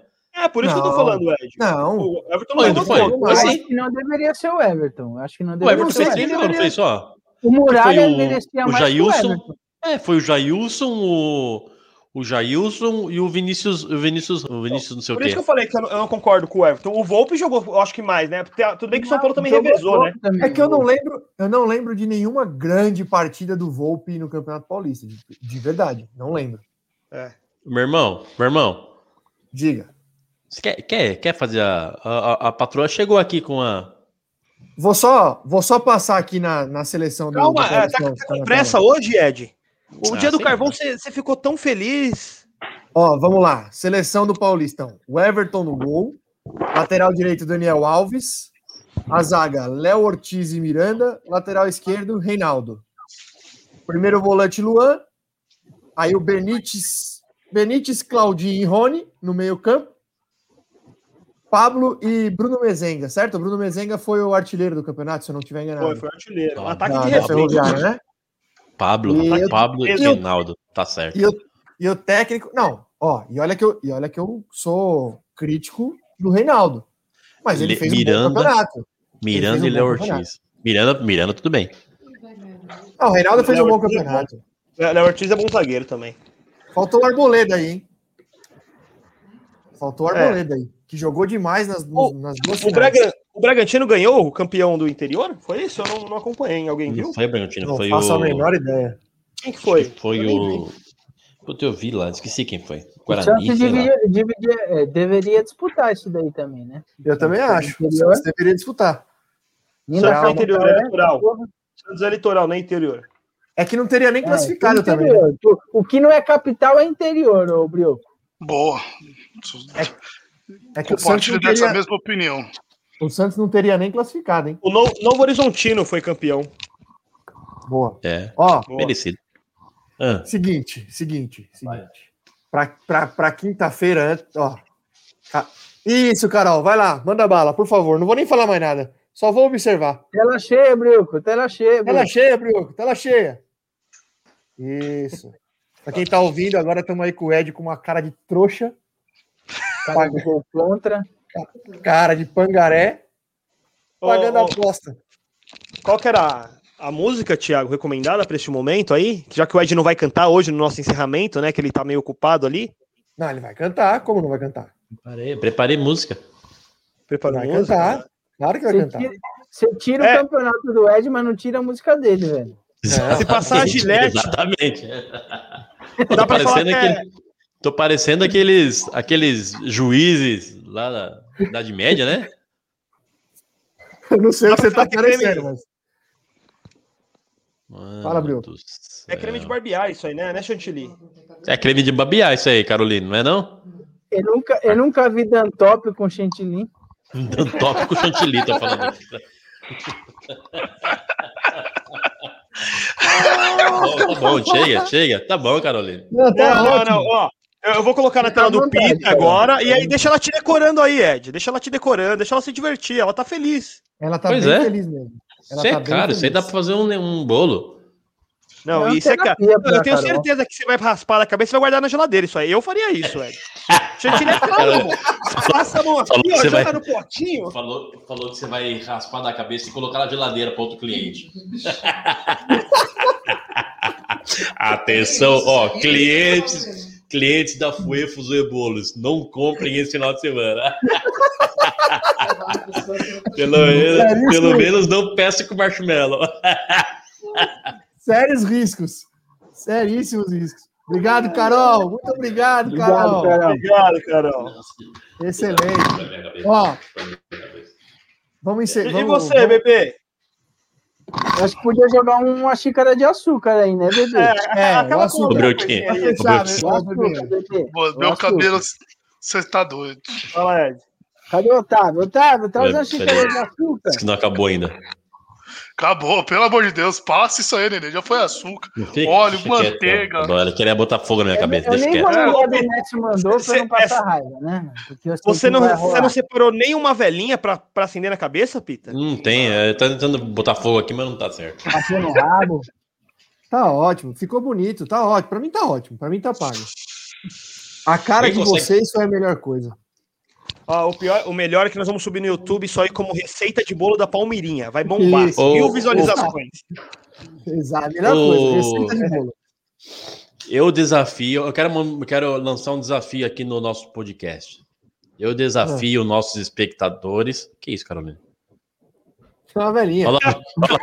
É, por isso não, que eu tô falando, Ed. Não. O Everton não, não foi. foi. Acho que não deveria ser o Everton. Acho que não deveria o Everton fez três jogos, não fez só? O Muralha o, merecia o mais Jailson, É, foi o Jailson, o, o Jailson e o Vinícius, o Vinícius, o Vinícius não sei Por o quê. isso que eu falei que eu não, eu não, concordo com o Everton. O Volpe jogou, eu acho que mais, né? Tudo bem que o São Paulo também revezou, né? É que eu não lembro, eu não lembro de nenhuma grande partida do Volpe no Campeonato Paulista, de, de verdade, não lembro. É. Meu irmão, meu irmão. Diga. Você quer, quer, quer fazer a, a, a patroa chegou aqui com a Vou só, vou só passar aqui na, na seleção do. Calma, do é, tá, tá com pressa hoje, Ed? O ah, dia do carvão você ficou tão feliz. Ó, vamos lá. Seleção do Paulistão. O Everton no gol. Lateral direito, Daniel Alves. A zaga, Léo Ortiz e Miranda. Lateral esquerdo, Reinaldo. Primeiro volante, Luan. Aí o Benítez, Benítez, Claudinho e Rony no meio campo. Pablo e Bruno Mezenga, certo? Bruno Mezenga foi o artilheiro do campeonato, se eu não estiver enganado. Foi, foi artilheiro. Um ataque de refém. né? Pablo, e Pablo e, Reinaldo, tá certo. E o, e o técnico, não, ó, e olha que eu, e olha que eu sou crítico do Reinaldo. Mas ele, fez Miranda, um bom campeonato. Miranda um e Léo Ortiz. Miranda, Miranda, tudo bem. Não, o Reinaldo fez Léo um bom é campeonato. Léo Ortiz é bom zagueiro também. Faltou o Arboleda aí, hein? Faltou o é. Arboleda é. aí que jogou demais nas, o, nas duas o, Braga, o Bragantino ganhou o campeão do interior? Foi isso? Eu não, não acompanhei. Alguém viu? Não foi o Bragantino, não foi faço o... a menor ideia. Quem que foi? Foi o... Puta, eu vi lá, esqueci quem foi. Guarani, o deveria, deveria, é, deveria, disputar isso daí também, né? Eu também acho. Você deveria disputar. Será é interior, é eleitoral. Santos é eleitoral, não é interior. É que não teria nem é, classificado é, também. Né? O que não é capital é interior, ô Brioco. Boa. É, é que Compartilho o Santos teria... dessa mesma opinião. O Santos não teria nem classificado, hein? O Novo, Novo Horizontino foi campeão. Boa. É. Ó, merecido. Ah. Seguinte, seguinte, seguinte. Para quinta-feira, ó. Isso, Carol, vai lá, manda bala, por favor. Não vou nem falar mais nada. Só vou observar. Tela cheia, Brioco. Tela cheia, Brioco. Tela cheia, Brioco. Tela cheia. Isso. Pra quem tá ouvindo, agora estamos aí com o Ed com uma cara de trouxa. Cara de gol contra. Cara de pangaré. Pagando oh, a aposta. Qual que era a, música, Thiago, recomendada para este momento aí? Já que o Ed não vai cantar hoje no nosso encerramento, né? Que ele tá meio ocupado ali. Não, ele vai cantar. Como não vai cantar? Preparei, preparei música. Preparou vai música? Cantar. Claro que vai você cantar. Tira, você tira é. o campeonato do Ed, mas não tira a música dele, velho. É. Se passar a Gillette. Exatamente. Dá pra falar que é... Tô parecendo aqueles, aqueles juízes lá da Idade Média, né? Eu não sei o que você tá parecendo, mas. Mano Fala, Bruno. É creme de barbear isso aí, né? Né, Chantilly? É creme de barbear isso aí, Carolina, não é não? Eu nunca, eu nunca vi Dantop com chantilly. Dantop com chantilly, tô falando. tá bom, chega, chega. Tá bom, Carolina. Não, tá não, não, ó. Eu vou colocar na tela do Pita agora e aí deixa ela te decorando aí, Ed. Deixa ela te decorando, deixa ela se divertir. Ela tá feliz. Ela tá pois bem é. feliz mesmo. Ela você é tá é caro, isso aí dá pra fazer um, um bolo. Não, é isso é caro. Eu tenho certeza que você vai raspar a cabeça e vai guardar na geladeira. Isso aí eu faria isso, Ed. Chantilly é caro, Passa a mão aqui, ó, joga vai... no potinho. Falou, falou que você vai raspar da cabeça e colocar na geladeira para outro cliente. Atenção, ó, clientes clientes da Fuefos e Bolos, não comprem esse final de semana. pelo menos, pelo menos não peça com marshmallow. Sérios riscos. Seríssimos riscos. Obrigado, Carol. Muito obrigado, Carol. Obrigado, Carol. Excelente. Ó, vamos encerrar. E você, vamos... bebê? Acho que podia jogar uma xícara de açúcar aí, né, bebê? É, é aquela açúcar. O broquinho. Meu cabelo, você tá doido. Fala, Ed. Cadê o Otávio? Otávio, traz uma xícara de açúcar. Isso que não acabou ainda. Acabou, pelo amor de Deus, passa isso aí, Nenê. Já foi açúcar, óleo, manteiga. Agora queria botar fogo na minha cabeça. Eu, eu nem quieto. quando o mandou pra não passar raiva, né? Você não, você não separou nenhuma velhinha pra, pra acender na cabeça, Pita? Não tem, eu tô tentando botar fogo aqui, mas não tá certo. Passou no rabo. Tá ótimo, ficou bonito, tá ótimo. Pra mim tá ótimo, pra mim tá pago. A cara Quem de consegue... vocês foi a melhor coisa. Ó, o, pior, o melhor é que nós vamos subir no YouTube só ir como receita de bolo da Palmeirinha. Vai bombar. Isso. Mil visualizações. Exato, melhor coisa, receita de bolo. Eu desafio, eu quero, eu quero lançar um desafio aqui no nosso podcast. Eu desafio ah. nossos espectadores. Que isso, Carolina? É uma velhinha. Fala, fala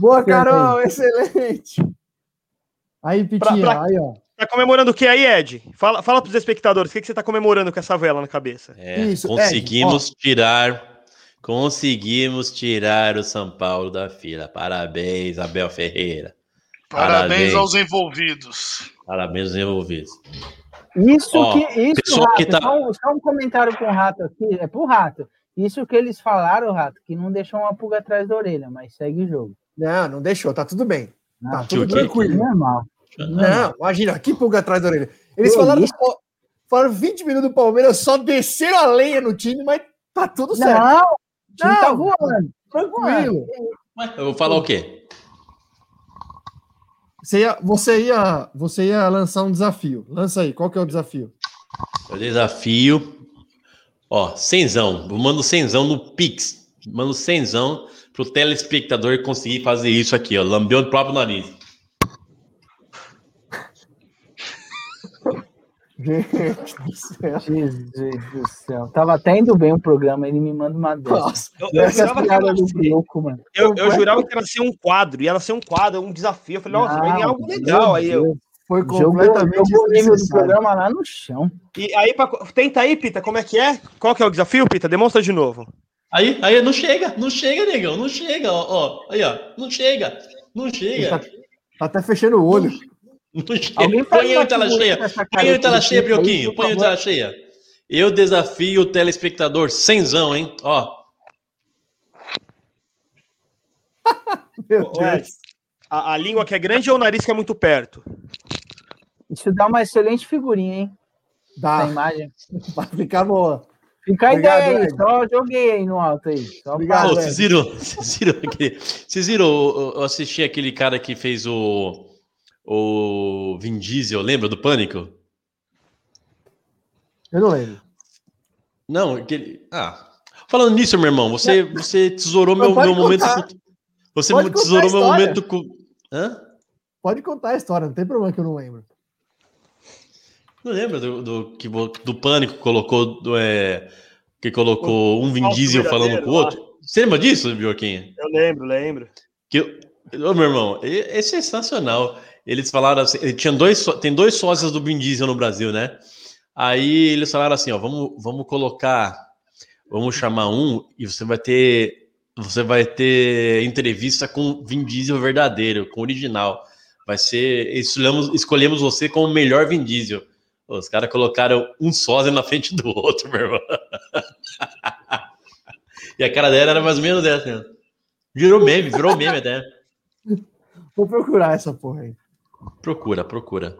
Boa, Carol, excelente. Aí, Pitinha, pra, pra, aí, ó. Tá comemorando o que aí, Ed? Fala, fala pros espectadores, o que, que você tá comemorando com essa vela na cabeça? É, Isso, conseguimos Ed, tirar, conseguimos tirar o São Paulo da fila. Parabéns, Abel Ferreira. Parabéns, Parabéns aos envolvidos. Parabéns aos envolvidos. Isso Ó, que. Isso, Rato, que tá... só, só, um comentário com o Rato aqui, é pro Rato. Isso que eles falaram, Rato, que não deixou uma pulga atrás da orelha, mas segue o jogo. Não, não deixou, tá tudo bem. Tá tudo tranquilo. Normal. Não, imagina, que pulga atrás da orelha. Eles falaram, falaram 20 minutos do Palmeiras, só desceram a lenha no time, mas tá tudo certo. Não, o time não, tá voando. Tranquilo. Eu vou falar o quê? Você ia, você, ia, você ia lançar um desafio. Lança aí, qual que é o desafio? O desafio. Ó, cenzão. Eu mando cenzão no Pix. Mando cenzão pro telespectador conseguir fazer isso aqui, ó. Lambeu o próprio nariz. Gente do céu. Jesus do céu. Tava até indo bem o programa, ele me manda uma dessas. Eu, eu, jurava que louco, mano. Eu, eu jurava que ia ser um quadro, ia ser um quadro, um desafio. Eu falei, nossa, vai algo legal. Aí eu. Foi completamente jogou, o nível do programa lá no chão. E aí, pra, tenta aí, Pita, como é que é? Qual que é o desafio, Pita? Demonstra de novo. Aí, aí, não chega, não chega, negão, não chega, ó, ó aí, ó, não chega, não chega. Tá, tá, até fechando o olho. Põe eu em tela cheia. Põe em tela cheia, Brioquinho. Põe em tela cheia. Eu desafio o telespectador cenzão, hein? Ó. Meu Deus. A, a, língua que é grande ou o nariz que é muito perto? Isso dá uma excelente figurinha, hein? Dá. Essa imagem. Vai ficar boa. Fica a ideia aí, só joguei aí no alto aí. Obrigado, vocês viram, vocês viram, aquele, vocês viram, eu assisti aquele cara que fez o o Vin Diesel, lembra do Pânico? Eu não lembro. Não, aquele. Ah. Falando nisso, meu irmão, você, você tesourou meu, meu momento. Você pode tesourou meu momento. Hã? Pode contar a história, não tem problema que eu não lembro. Não lembra do, do, que, do Pânico colocou. Do, é, que colocou um Vin Diesel falando com o outro? Você lembra disso, Bioquinha? Eu lembro, lembro. Que, ô, meu irmão, é, é sensacional eles falaram assim, tinha dois, tem dois sócios do Vin Diesel no Brasil, né? Aí eles falaram assim, ó, vamos, vamos colocar, vamos chamar um e você vai ter, você vai ter entrevista com Vin Diesel verdadeiro, com original. Vai ser, escolhemos, escolhemos você como o melhor Vin Diesel. Os caras colocaram um sósia na frente do outro, meu irmão. e a cara dela era mais ou menos dessa. Virou meme, virou meme até. Vou procurar essa porra aí. Procura, procura.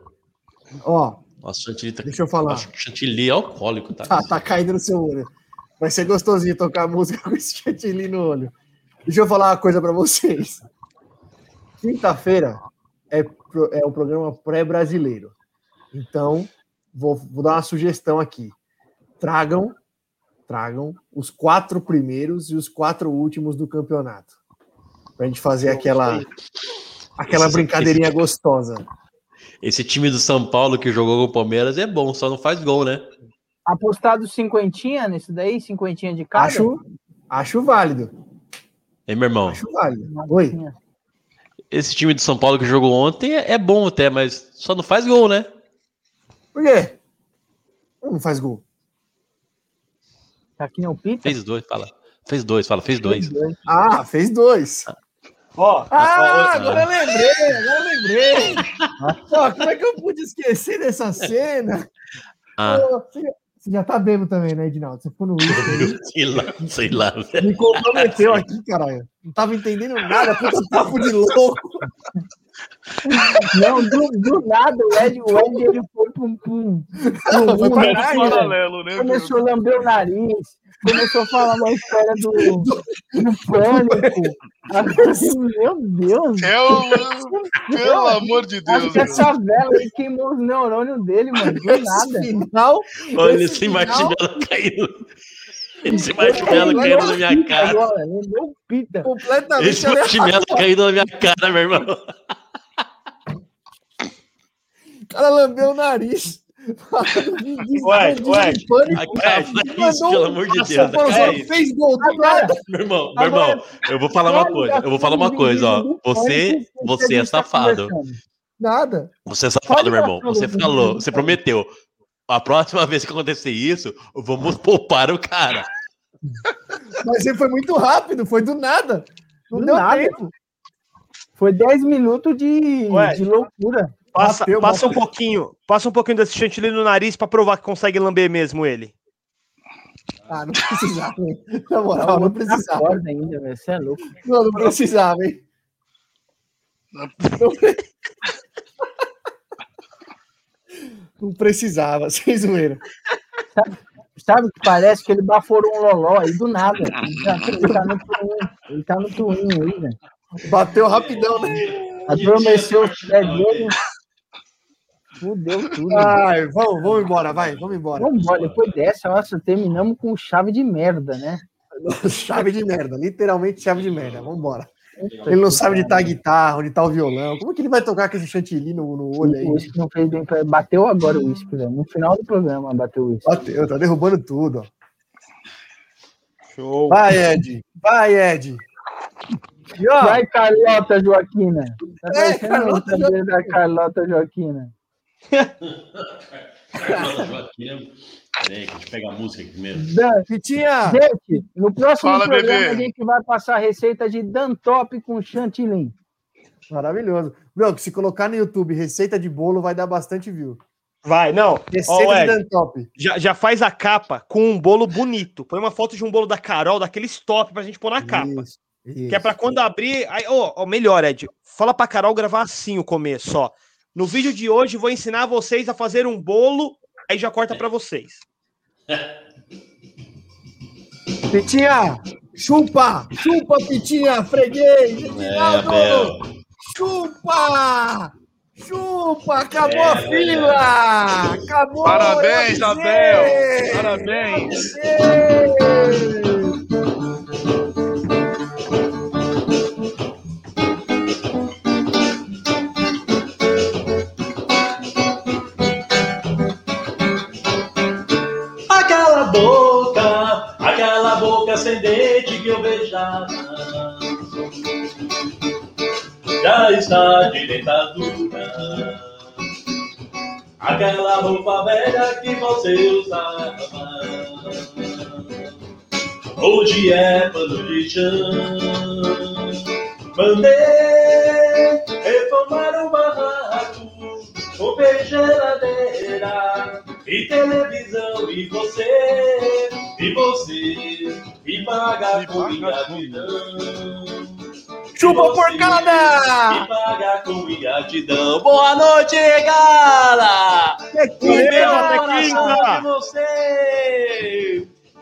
Ó. Nossa, chantilly tá... Deixa eu falar. Que chantilly é alcoólico, tá? Tá, tá caindo no seu olho. Vai ser gostosinho tocar música com esse chantilly no olho. Deixa eu falar uma coisa para vocês. Quinta-feira é, é o programa pré-brasileiro. Então, vou, vou dar uma sugestão aqui. Tragam, tragam os quatro primeiros e os quatro últimos do campeonato. Pra gente fazer aquela Aquela esse, brincadeirinha esse, gostosa. Esse time do São Paulo que jogou com o Palmeiras é bom, só não faz gol, né? Apostado cinquentinha nesse daí, cinquentinha de cada? Acho, acho válido. Hein, meu irmão? Acho válido. Oi. Esse time do São Paulo que jogou ontem é, é bom até, mas só não faz gol, né? Por quê? Não faz gol. Tá aqui no Pita? Fez dois, fala. Fez dois, fala, fez dois. Ah, fez dois. Ah. Ó, ah, agora eu lembrei, agora eu lembrei. Pô, como é que eu pude esquecer dessa cena? Ah. Pô, você, você, já tá bêbado também, né, Edinaldo? Você ficou no uísque Sei lá, sei lá. Me comprometeu aqui, caralho. Não tava entendendo nada, puta papo de louco. Não, do, do nada, o Ed, o Ed ele foi pra um. Paralelo, né? Começou a lamber o nariz começou a falar uma história do, do pânico. Meu Deus! É o, pelo amor de Deus! Acho que essa vela aí queimou os neurônios dele, mano. Do nada. Final, Olha esse marshmallow caindo. Esse marshmallow caindo na minha cara. Agora, pita. Completamente Esse marshmallow caindo na minha cara, meu irmão. O cara lambeu o nariz. ué, ué. pelo amor de Deus. É fez gol do nada. Meu irmão, meu irmão, eu vou falar uma coisa. Eu vou falar uma coisa, ó. Você, você é safado. Nada. Você é safado, meu irmão. Você falou, você prometeu. A próxima vez que acontecer isso, vamos poupar o cara. Mas ele foi muito rápido, foi do nada. Não do deu nada. tempo. Foi 10 minutos de, de loucura. Passa, bateu, passa um pouquinho, passa um pouquinho desse chantilly no nariz para provar que consegue lamber mesmo ele. Ah, não precisava. Na moral, não precisava. Ainda, Você é louco. Não, não precisava, hein? Não, não precisava, sem zoeira. Sabe, sabe que parece que ele baforou um loló aí do nada. Ele tá, ele tá no twin, ele tá no twin aí, né? Bateu rapidão, né? Adormeceu o pé dele. Fudeu tudo. Ai, vamos, vamos embora, vai, vamos embora. Vamos embora, depois dessa, nossa, terminamos com chave de merda, né? chave de merda, literalmente chave de merda, vamos embora. Ele não sabe onde tá a guitarra, onde tá o violão. Como que ele vai tocar com esse chantilly no, no olho aí? O uísque não fez bem. Pra... Bateu agora o uísque, No final do programa bateu o uísque. Bateu, tá derrubando tudo, ó. Show. Vai, Ed. Vai, Ed. E, ó, vai, Carlota Joaquina. Tá é, Carlota, Joaquina. da Carlota Joaquina. Peraí, deixa eu pegar a música aqui primeiro. Pitinha! Gente, no próximo Fala, programa bebê. a gente vai passar a receita de Dantop com chantilly. Maravilhoso. Meu, se colocar no YouTube receita de bolo, vai dar bastante view. Vai, não. Receita oh, Ed, de Dantop. Já, já faz a capa com um bolo bonito. Põe uma foto de um bolo da Carol, daqueles top pra gente pôr na capa. Isso, isso. Que é pra quando abrir. Aí, oh, oh, melhor, Ed. Fala pra Carol gravar assim o começo, ó. No vídeo de hoje vou ensinar vocês a fazer um bolo, aí já corta para vocês. Pitinha, chupa, chupa, Pitinha, freguês, é, chupa, chupa, acabou é, a fila, acabou. Parabéns, Abel, parabéns. parabéns. Já está de dentadura. Aquela roupa velha que você usava hoje é pano de chão. Mandei reformar o barraco com geladeira e televisão e você, e você, e paga com ingratidão. Chupa porcada! E paga com ingratidão. Boa noite, gala! Que que de vocês!